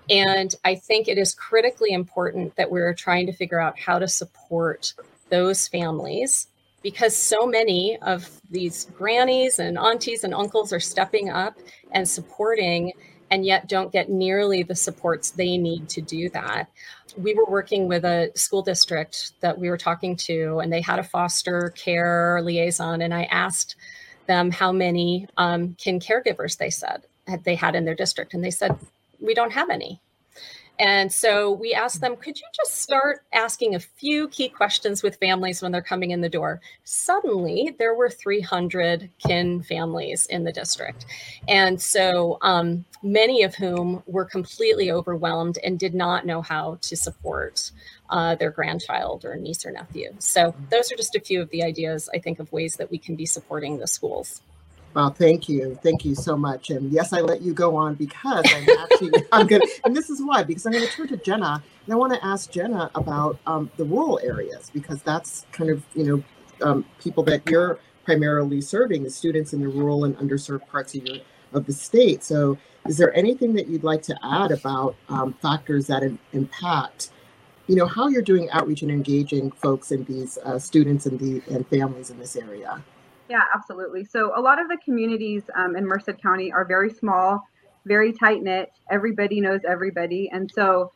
And I think it is critically important that we're trying to figure out how to support those families because so many of these grannies and aunties and uncles are stepping up and supporting and yet don't get nearly the supports they need to do that. We were working with a school district that we were talking to, and they had a foster care liaison. And I asked them how many um, kin caregivers they said. they had in their district. And they said, we don't have any. And so we asked them, could you just start asking a few key questions with families when they're coming in the door? Suddenly, there were 300 kin families in the district. And so um, many of whom were completely overwhelmed and did not know how to support uh, their grandchild or niece or nephew. So those are just a few of the ideas, I think, of ways that we can be supporting the schools. Well, thank you. Thank you so much. And yes, I let you go on because I'm actually, <laughs> I'm going and this is why, because I'm going to turn to Jenna and I want to ask Jenna about um, the rural areas because that's kind of, you know, um, people that you're primarily serving, the students in the rural and underserved parts of your, of the state. So is there anything that you'd like to add about um, factors that impact, you know, how you're doing outreach and engaging folks and these uh, students and the and families in this area? Yeah, absolutely. So a lot of the communities um, in Merced County are very small, very tight knit. Everybody knows everybody, and so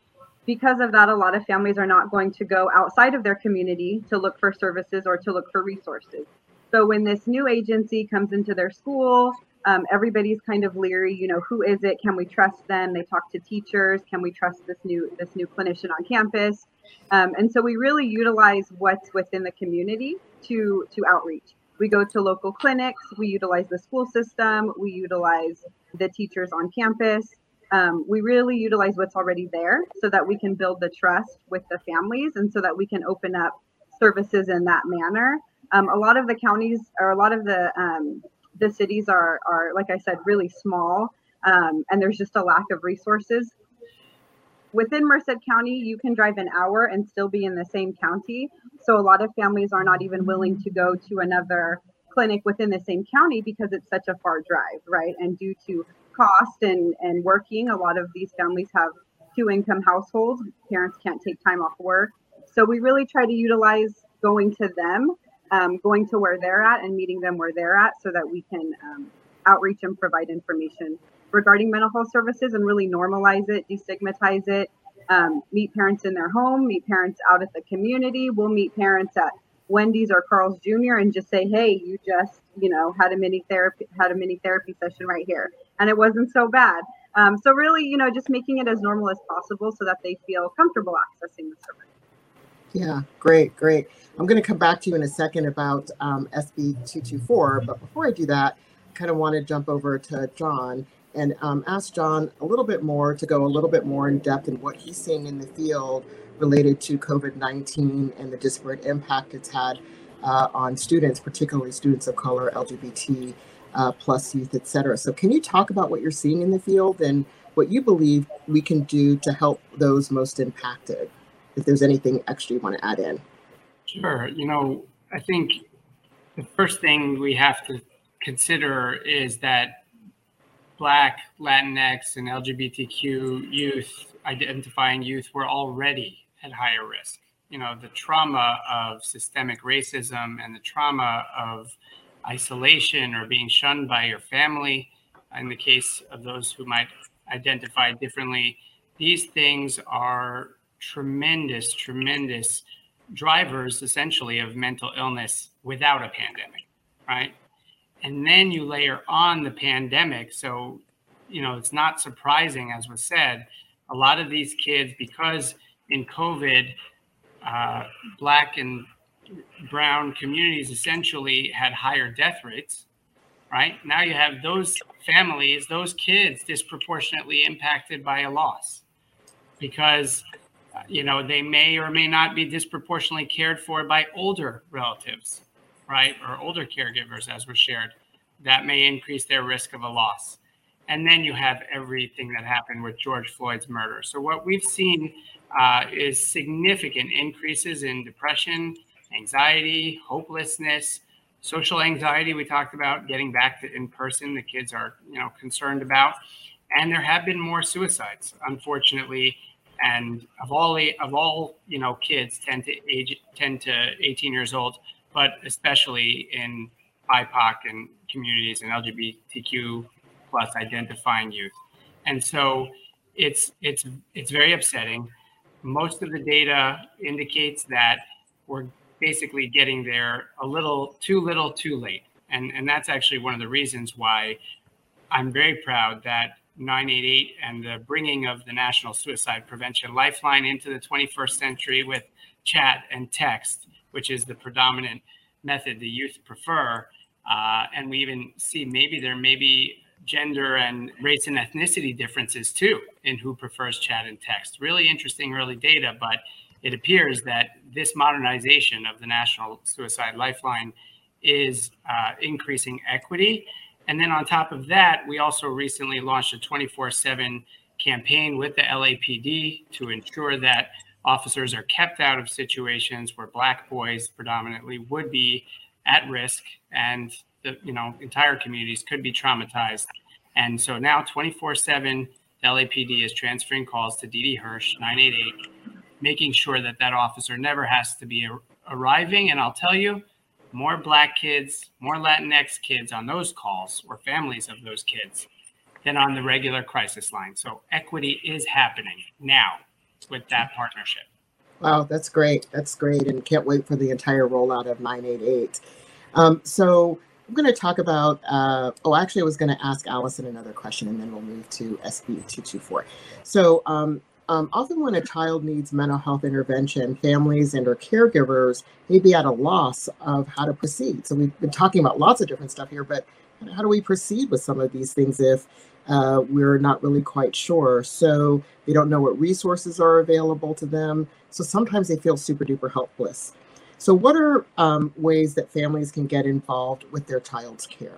because of that, a lot of families are not going to go outside of their community to look for services or to look for resources. So when this new agency comes into their school, um, everybody's kind of leery. You know, who is it? Can we trust them? They talk to teachers. Can we trust this new this new clinician on campus? Um, and so we really utilize what's within the community to to outreach. We go to local clinics, we utilize the school system, we utilize the teachers on campus. Um, we really utilize what's already there so that we can build the trust with the families and so that we can open up services in that manner. Um, a lot of the counties or a lot of the um, the cities are are like I said really small um, and there's just a lack of resources within Merced County, you can drive an hour and still be in the same county. So a lot of families are not even willing to go to another clinic within the same county because it's such a far drive, right? And due to cost and, and working, a lot of these families have two income households. Parents can't take time off work. So we really try to utilize going to them, um, going to where they're at and meeting them where they're at so that we can um, outreach and provide information regarding mental health services and really normalize it, destigmatize it. Um, meet parents in their home, meet parents out at the community. We'll meet parents at Wendy's or Carl's Jr. and just say, "Hey, you just, you know, had a mini therapy had a mini therapy session right here, and it wasn't so bad." Um, so really, you know, just making it as normal as possible so that they feel comfortable accessing the service. Yeah, great, great. I'm going to come back to you in a second about um, SB 224, but before I do that, I kind of want to jump over to John and um, ask John a little bit more to go a little bit more in depth in what he's seeing in the field related to COVID 19 and the disparate impact it's had uh, on students, particularly students of color, LGBT uh, plus youth, et cetera. So, can you talk about what you're seeing in the field and what you believe we can do to help those most impacted? If there's anything extra you want to add in. Sure. You know, I think the first thing we have to consider is that Black, Latinx, and LGBTQ youth, identifying youth, were already at higher risk. You know, the trauma of systemic racism and the trauma of isolation or being shunned by your family, in the case of those who might identify differently, these things are tremendous, tremendous drivers essentially of mental illness without a pandemic, right? And then you layer on the pandemic. So you know it's not surprising as was said a lot of these kids because in covid uh, black and brown communities essentially had higher death rates right? Now you have those families those kids disproportionately impacted by a loss because you know they may or may not be disproportionately cared for by older relatives right, or older caregivers, as was shared, that may increase their risk of a loss. And then you have everything that happened with George Floyd's murder. So, what we've seen uh, is significant increases in depression, anxiety, hopelessness, social anxiety. We talked about getting back to in person. The kids are, you know, concerned about, and there have been more suicides, unfortunately. And of all of all you know, kids 10 to age 10 to 18 years old, but especially in BIPOC and communities and LGBTQ plus identifying youth. And so it's it's it's very upsetting. Most of the data indicates that we're basically getting there a little too little too late. And and that's actually one of the reasons why I'm very proud that 988 and the bringing of the National Suicide Prevention Lifeline into the 21st century with chat and text, which is the predominant method the youth prefer. Uh, and we even see maybe there may be gender and race and ethnicity differences too in who prefers chat and text. Really interesting early data, but it appears that this modernization of the National Suicide Lifeline is uh, increasing equity. And then on top of that, we also recently launched a 24 7 campaign with the LAPD to ensure that officers are kept out of situations where Black boys predominantly would be at risk and the you know entire communities could be traumatized. And so now 24 7, LAPD is transferring calls to Didi Hirsch 988, making sure that that officer never has to be arriving. And I'll tell you, more Black kids, more Latinx kids on those calls or families of those kids than on the regular crisis line. So equity is happening now with that partnership. Wow, that's great. That's great. And can't wait for the entire rollout of 988. Um, so I'm going to talk about, uh, oh, actually, I was going to ask Allison another question and then we'll move to SB 224. So um, um, often when a child needs mental health intervention, families and or caregivers may be at a loss of how to proceed. So we've been talking about lots of different stuff here, but how do we proceed with some of these things if uh, we're not really quite sure. So they don't know what resources are available to them. So sometimes they feel super duper helpless. So, what are um, ways that families can get involved with their child's care?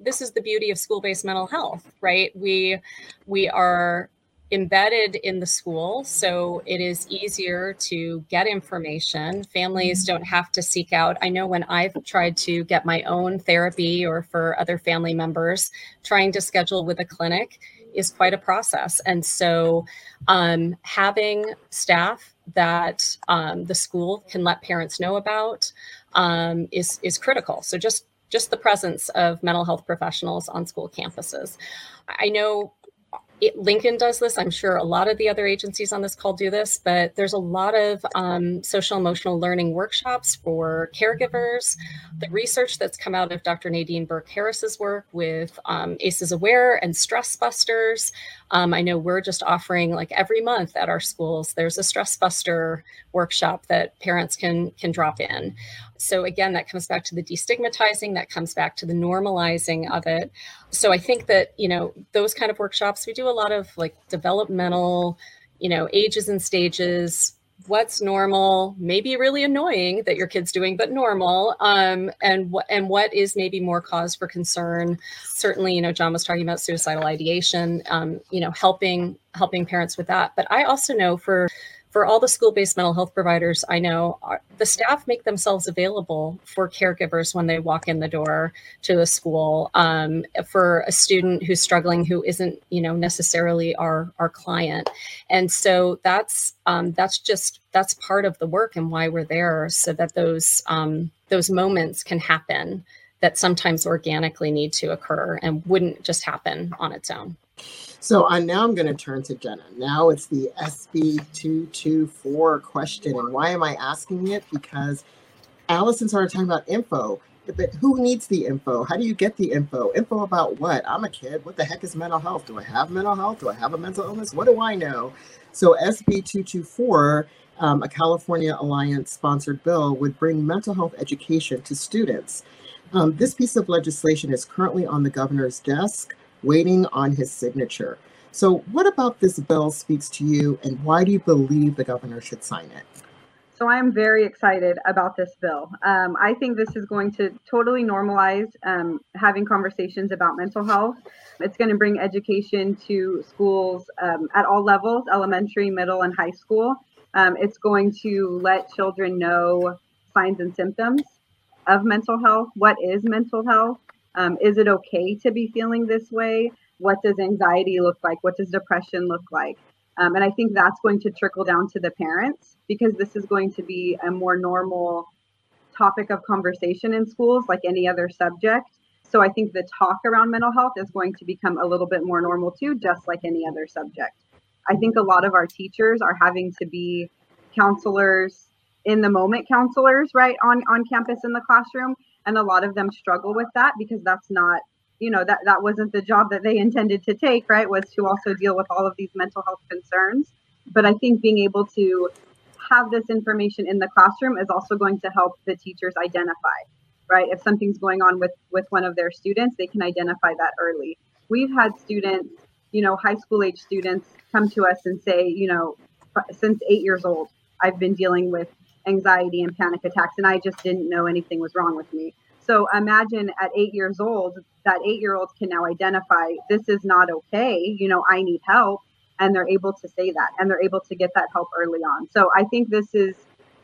This is the beauty of school-based mental health, right? We we are embedded in the school so it is easier to get information. Families don't have to seek out. I know when i've tried to get my own therapy or for other family members trying to schedule with a clinic is quite a process. And so um, having staff that um, the school can let parents know about um, is is critical. So just just the presence of mental health professionals on school campuses. I know it, Lincoln does this. I'm sure a lot of the other agencies on this call do this, but there's a lot of um, social emotional learning workshops for caregivers. The research that's come out of Dr. Nadine Burke Harris's work with um, ACEs Aware and Stress Busters. Um, I know we're just offering like every month at our schools. There's a Stress Buster workshop that parents can can drop in. So again, that comes back to the destigmatizing. That comes back to the normalizing of it so I think that, you know, those kind of workshops, we do a lot of like developmental, you know, ages and stages, what's normal, maybe really annoying that your kid's doing, but normal. Um, and what and what is maybe more cause for concern. Certainly, you know, John was talking about suicidal ideation, um, you know, helping helping parents with that. But I also know for for all the school-based mental health providers i know the staff make themselves available for caregivers when they walk in the door to the school um, for a student who's struggling who isn't you know necessarily our our client. And so that's um, that's just that's part of the work and why we're there so that those um, those moments can happen that sometimes organically need to occur and wouldn't just happen on its own so uh, now I'm going to turn to Jenna. Now it's the SB224 question. And why am I asking it? Because Allison started talking about info. But who needs the info? How do you get the info? Info about what? I'm a kid. What the heck is mental health? Do I have mental health? Do I have a mental illness? What do I know? So SB224, um, a California Alliance sponsored bill, would bring mental health education to students. Um, this piece of legislation is currently on the governor's desk waiting on his signature. So, what about this bill speaks to you, and why do you believe the governor should sign it? So, I'm very excited about this bill. Um, I think this is going to totally normalize um, having conversations about mental health. It's going to bring education to schools um, at all levels elementary, middle, and high school. Um, it's going to let children know signs and symptoms of mental health. What is mental health? Um, is it okay to be feeling this way? What does anxiety look like? What does depression look like? Um, and I think that's going to trickle down to the parents because this is going to be a more normal topic of conversation in schools, like any other subject. So I think the talk around mental health is going to become a little bit more normal too, just like any other subject. I think a lot of our teachers are having to be counselors in the moment counselors right on on campus in the classroom and a lot of them struggle with that because that's not you know that that wasn't the job that they intended to take right was to also deal with all of these mental health concerns. But i think being able to have this information in the classroom is also going to help the teachers identify right? If something's going on with with one of their students they can identify that early. We've had students you know high school age students come to us and say you know since eight years old i've been dealing with anxiety and panic attacks and i just didn't know anything was wrong with me so imagine at eight years old, that eight year old can now identify this is not okay. You know, I need help. And they're able to say that and they're able to get that help early on. So I think this is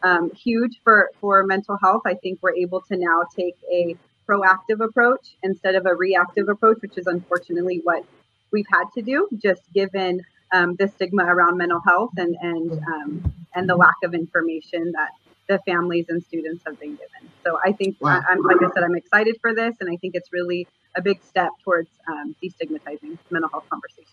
um, huge for, for mental health. I think we're able to now take a proactive approach instead of a reactive approach, which is unfortunately what we've had to do, just given um, the stigma around mental health and and um, and the lack of information that the families and students have been given. So I think, wow. I, am like I said, I'm excited for this, and I think it's really a big step towards um, destigmatizing mental health conversations.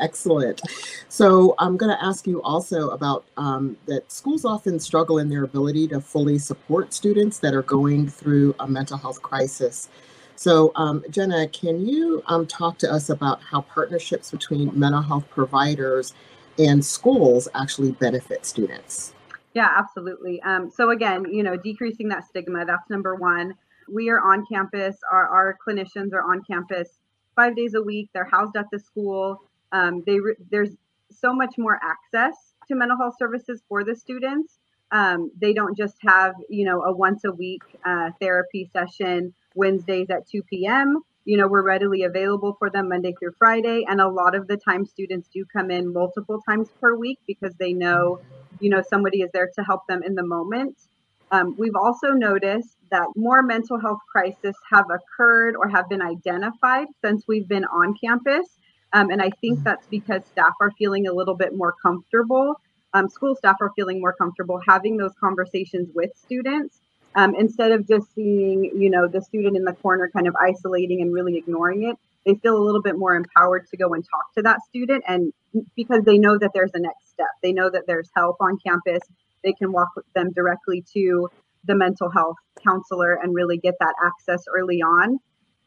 Excellent. So I'm going to ask you also about um, that schools often struggle in their ability to fully support students that are going through a mental health crisis. So, um, Jenna, can you um, talk to us about how partnerships between mental health providers and schools actually benefit students? Yeah, absolutely. Um, so again, you know, decreasing that stigma, that's number one. We are on campus. Our, our clinicians are on campus five days a week. They're housed at the school. Um, they re- there's so much more access to mental health services for the students. Um, they don't just have, you know, a once a week uh, therapy session Wednesdays at 2 p.m. You know, we're readily available for them Monday through Friday. And a lot of the time, students do come in multiple times per week because they know you know somebody is there to help them in the moment um, we've also noticed that more mental health crises have occurred or have been identified since we've been on campus um, and i think mm-hmm. that's because staff are feeling a little bit more comfortable um, school staff are feeling more comfortable having those conversations with students um, instead of just seeing you know the student in the corner kind of isolating and really ignoring it they feel a little bit more empowered to go and talk to that student and because they know that there's a next step. They know that there's help on campus. They can walk them directly to the mental health counselor and really get that access early on.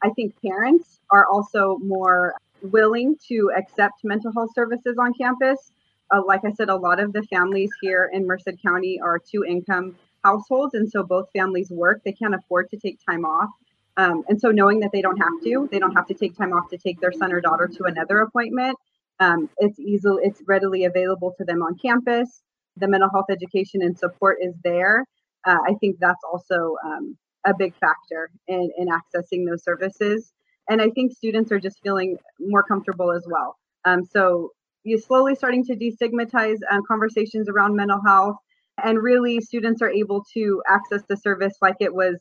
I think parents are also more willing to accept mental health services on campus. Uh, like i said a lot of the families here in merced county are two income households and so both families work they can't afford to take time off um, and so knowing that they don't have to, they don't have to take time off to take their son or daughter to another appointment. Um, it's easily, it's readily available to them on campus. The mental health education and support is there. Uh, I think that's also um, a big factor in, in accessing those services. And I think students are just feeling more comfortable as well. Um, so you're slowly starting to destigmatize um, conversations around mental health. And really, students are able to access the service like it was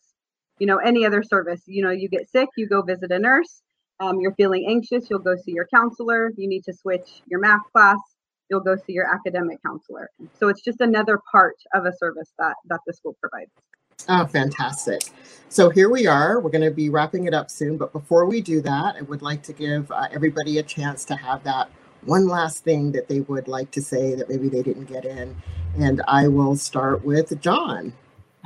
you know any other service. You know you get sick you go visit a nurse. Um, you're feeling anxious you'll go see your counselor. You need to switch your math class you'll go see your academic counselor. So it's just another part of a service that that the school provides. Oh fantastic. So here we are. We're going to be wrapping it up soon but before we do that i would like to give uh, everybody a chance to have that one last thing that they would like to say that maybe they didn't get in and i will start with john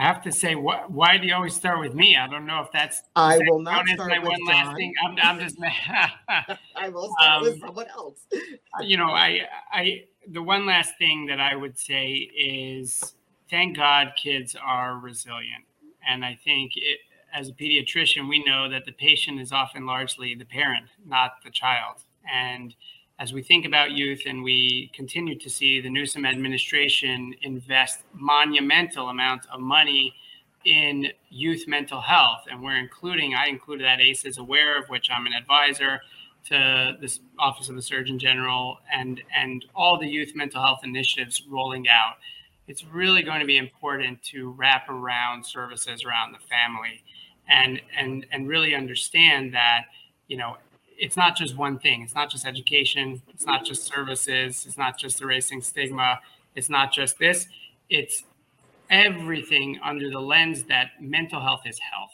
I have to say, wh- why do you always start with me? I don't know if that's. I will not start my with one John. last thing. I'm, I'm just. <laughs> <laughs> I will start um, with someone else. <laughs> you know, I, I, the one last thing that I would say is, thank God kids are resilient, and I think it, as a pediatrician, we know that the patient is often largely the parent, not the child, and as we think about youth and we continue to see the Newsom administration invest monumental amounts of money in youth mental health, and we're including, I included that ACEs Aware of which I'm an advisor to this Office of the Surgeon General and and all the youth mental health initiatives rolling out. It's really going to be important to wrap around services around the family and and and really understand that you know it's not just one thing. It's not just education. It's not just services. It's not just erasing stigma. It's not just this. It's everything under the lens that mental health is health.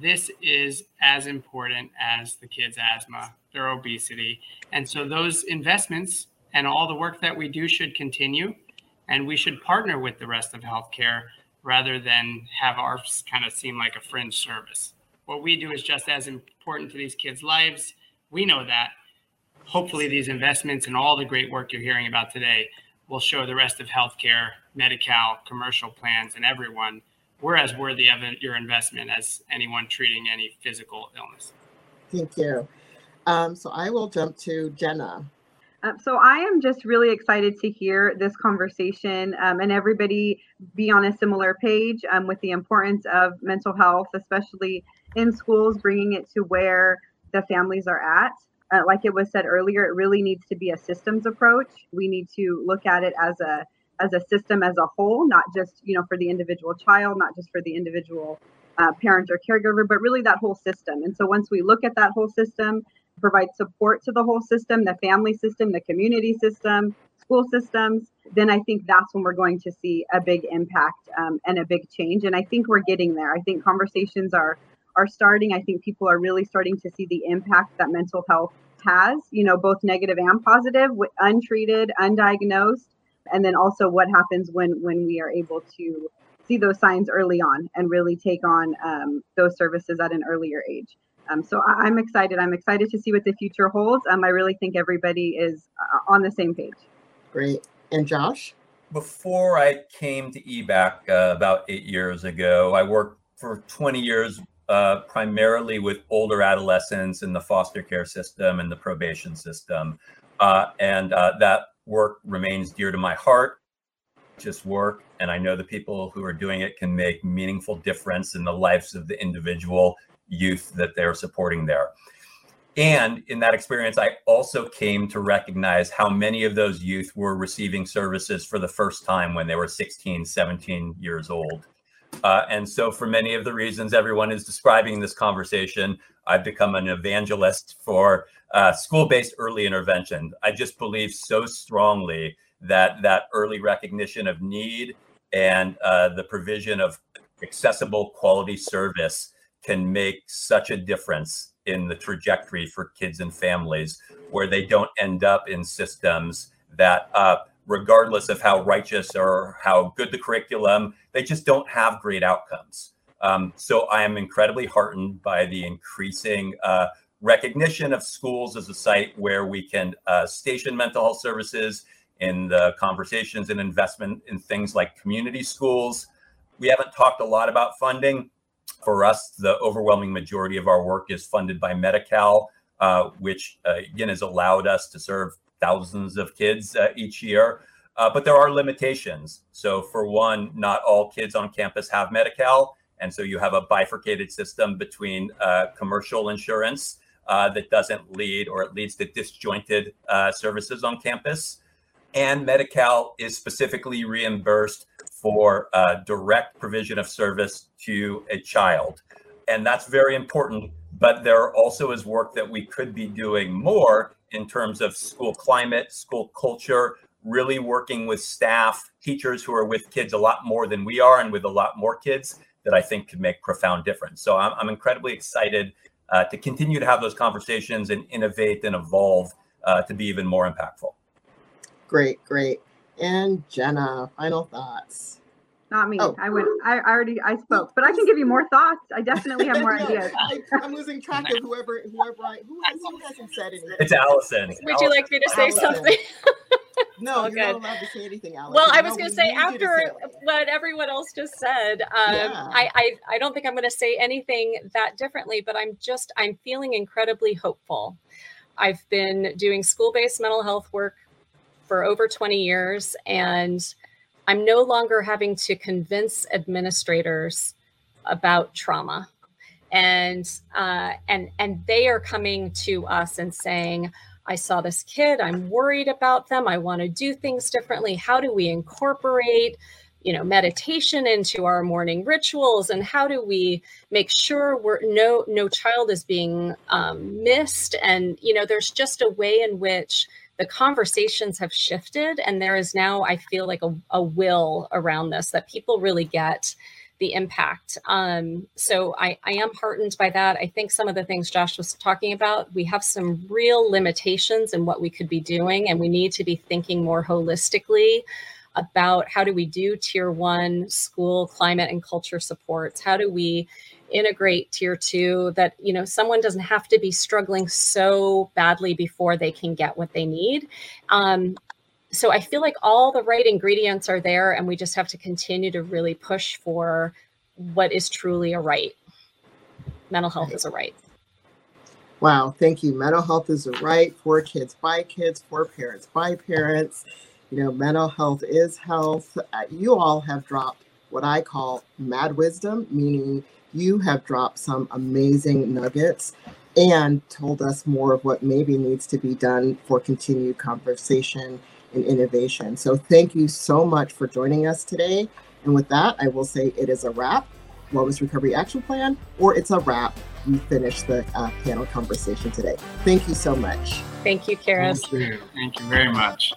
This is as important as the kids' asthma, their obesity. And so those investments and all the work that we do should continue. And we should partner with the rest of healthcare rather than have ours kind of seem like a fringe service. what we do is just as important to these kids' lives. We know that. Hopefully, these investments and all the great work you're hearing about today will show the rest of healthcare, Medi-Cal, commercial plans, and everyone we're as worthy of your investment as anyone treating any physical illness. Thank you. Um, so I will jump to Jenna. Uh, so I am just really excited to hear this conversation um, and everybody be on a similar page um, with the importance of mental health, especially in schools, bringing it to where the families are at. Uh, like it was said earlier, it really needs to be a systems approach. We need to look at it as a as a system as a whole, not just you know for the individual child, not just for the individual uh, parent or caregiver, but really that whole system. And so once we look at that whole system, provide support to the whole system, the family system, the community system, school systems, then I think that's when we're going to see a big impact um, and a big change. And I think we're getting there. I think conversations are are starting. I think people are really starting to see the impact that mental health has, you know, both negative and positive, untreated, undiagnosed, and then also what happens when when we are able to see those signs early on and really take on um, those services at an earlier age. Um, so I, am excited. I'm excited to see what the future holds. Um, I really think everybody is uh, on the same page. Great. And Josh? Before I came to EBAC uh, about eight years ago, I worked for 20 years uh, primarily with older adolescents in the foster care system and the probation system. Uh, and uh, that work remains dear to my heart. Just work, and I know the people who are doing it can make meaningful difference in the lives of the individual youth that they're supporting there. And in that experience, I also came to recognize how many of those youth were receiving services for the first time when they were 16, 17 years old. Uh, and so, for many of the reasons everyone is describing in this conversation, I've become an evangelist for uh, school-based early intervention. I just believe so strongly that that early recognition of need and uh, the provision of accessible quality service can make such a difference in the trajectory for kids and families where they don't end up in systems that uh, regardless of how righteous or how good the curriculum they just don't have great outcomes um, so i am incredibly heartened by the increasing uh, recognition of schools as a site where we can uh, station mental health services in the conversations and investment in things like community schools. We haven't talked a lot about funding. For us, the overwhelming majority of our work is funded by Medi-Cal, uh, which uh, again has allowed us to serve thousands of kids uh, each year. Uh, but there are limitations. So, for one, not all kids on campus have Medi-Cal. And so you have a bifurcated system between uh, commercial insurance uh, that doesn't lead or it leads to disjointed uh, services on campus. And Medi-Cal is specifically reimbursed for uh, direct provision of service to a child. And that's very important. But there also is work that we could be doing more in terms of school climate, school culture, really working with staff, teachers who are with kids a lot more than we are and with a lot more kids that I think could make profound difference. So I'm, I'm incredibly excited uh, to continue to have those conversations and innovate and evolve uh, to be even more impactful. Great, great. And Jenna, final thoughts. Not me. Oh. I went. I already. I spoke, but I can give you more thoughts. I definitely have more <laughs> ideas. I, am losing track of whoever, whoever. I, who, who hasn't said anything? It's Allison. Would Allison. you like me to say Allison. something? <laughs> No, you're not allowed to say anything, Alex. Well, I was going to say after what everyone else just said, um, yeah. I, I I don't think I'm going to say anything that differently, but I'm just I'm feeling incredibly hopeful. I've been doing school-based mental health work for over 20 years, and I'm no longer having to convince administrators about trauma. And uh, and and they are coming to us and saying I saw this kid, I'm worried about them, I want to do things differently. How do we incorporate, you know, meditation into our morning rituals? And how do we make sure we're no no child is being um, missed? And you know there's just a way in which the conversations have shifted and there is now i feel like a, a will around this that people really get the impact. Um, so I, I am heartened by that. I think some of the things Josh was talking about, we have some real limitations in what we could be doing, and we need to be thinking more holistically about how do we do tier one school climate and culture supports? How do we integrate tier two that you know someone doesn't have to be struggling so badly before they can get what they need um, so i feel like all the right ingredients are there and we just have to continue to really push for what is truly a right mental health is a right Wow, thank you. Mental health is a right for kids by kids, for parents by parents. You know, mental health is health. Uh, you all have dropped what I call mad wisdom, meaning you have dropped some amazing nuggets and told us more of what maybe needs to be done for continued conversation and innovation. So, thank you so much for joining us today. And with that, I will say it is a wrap. Wellness Recovery Action Plan, or it's a wrap. We finished the uh, panel conversation today. Thank you so much. Thank you, Karis. Thank you. Thank you very much.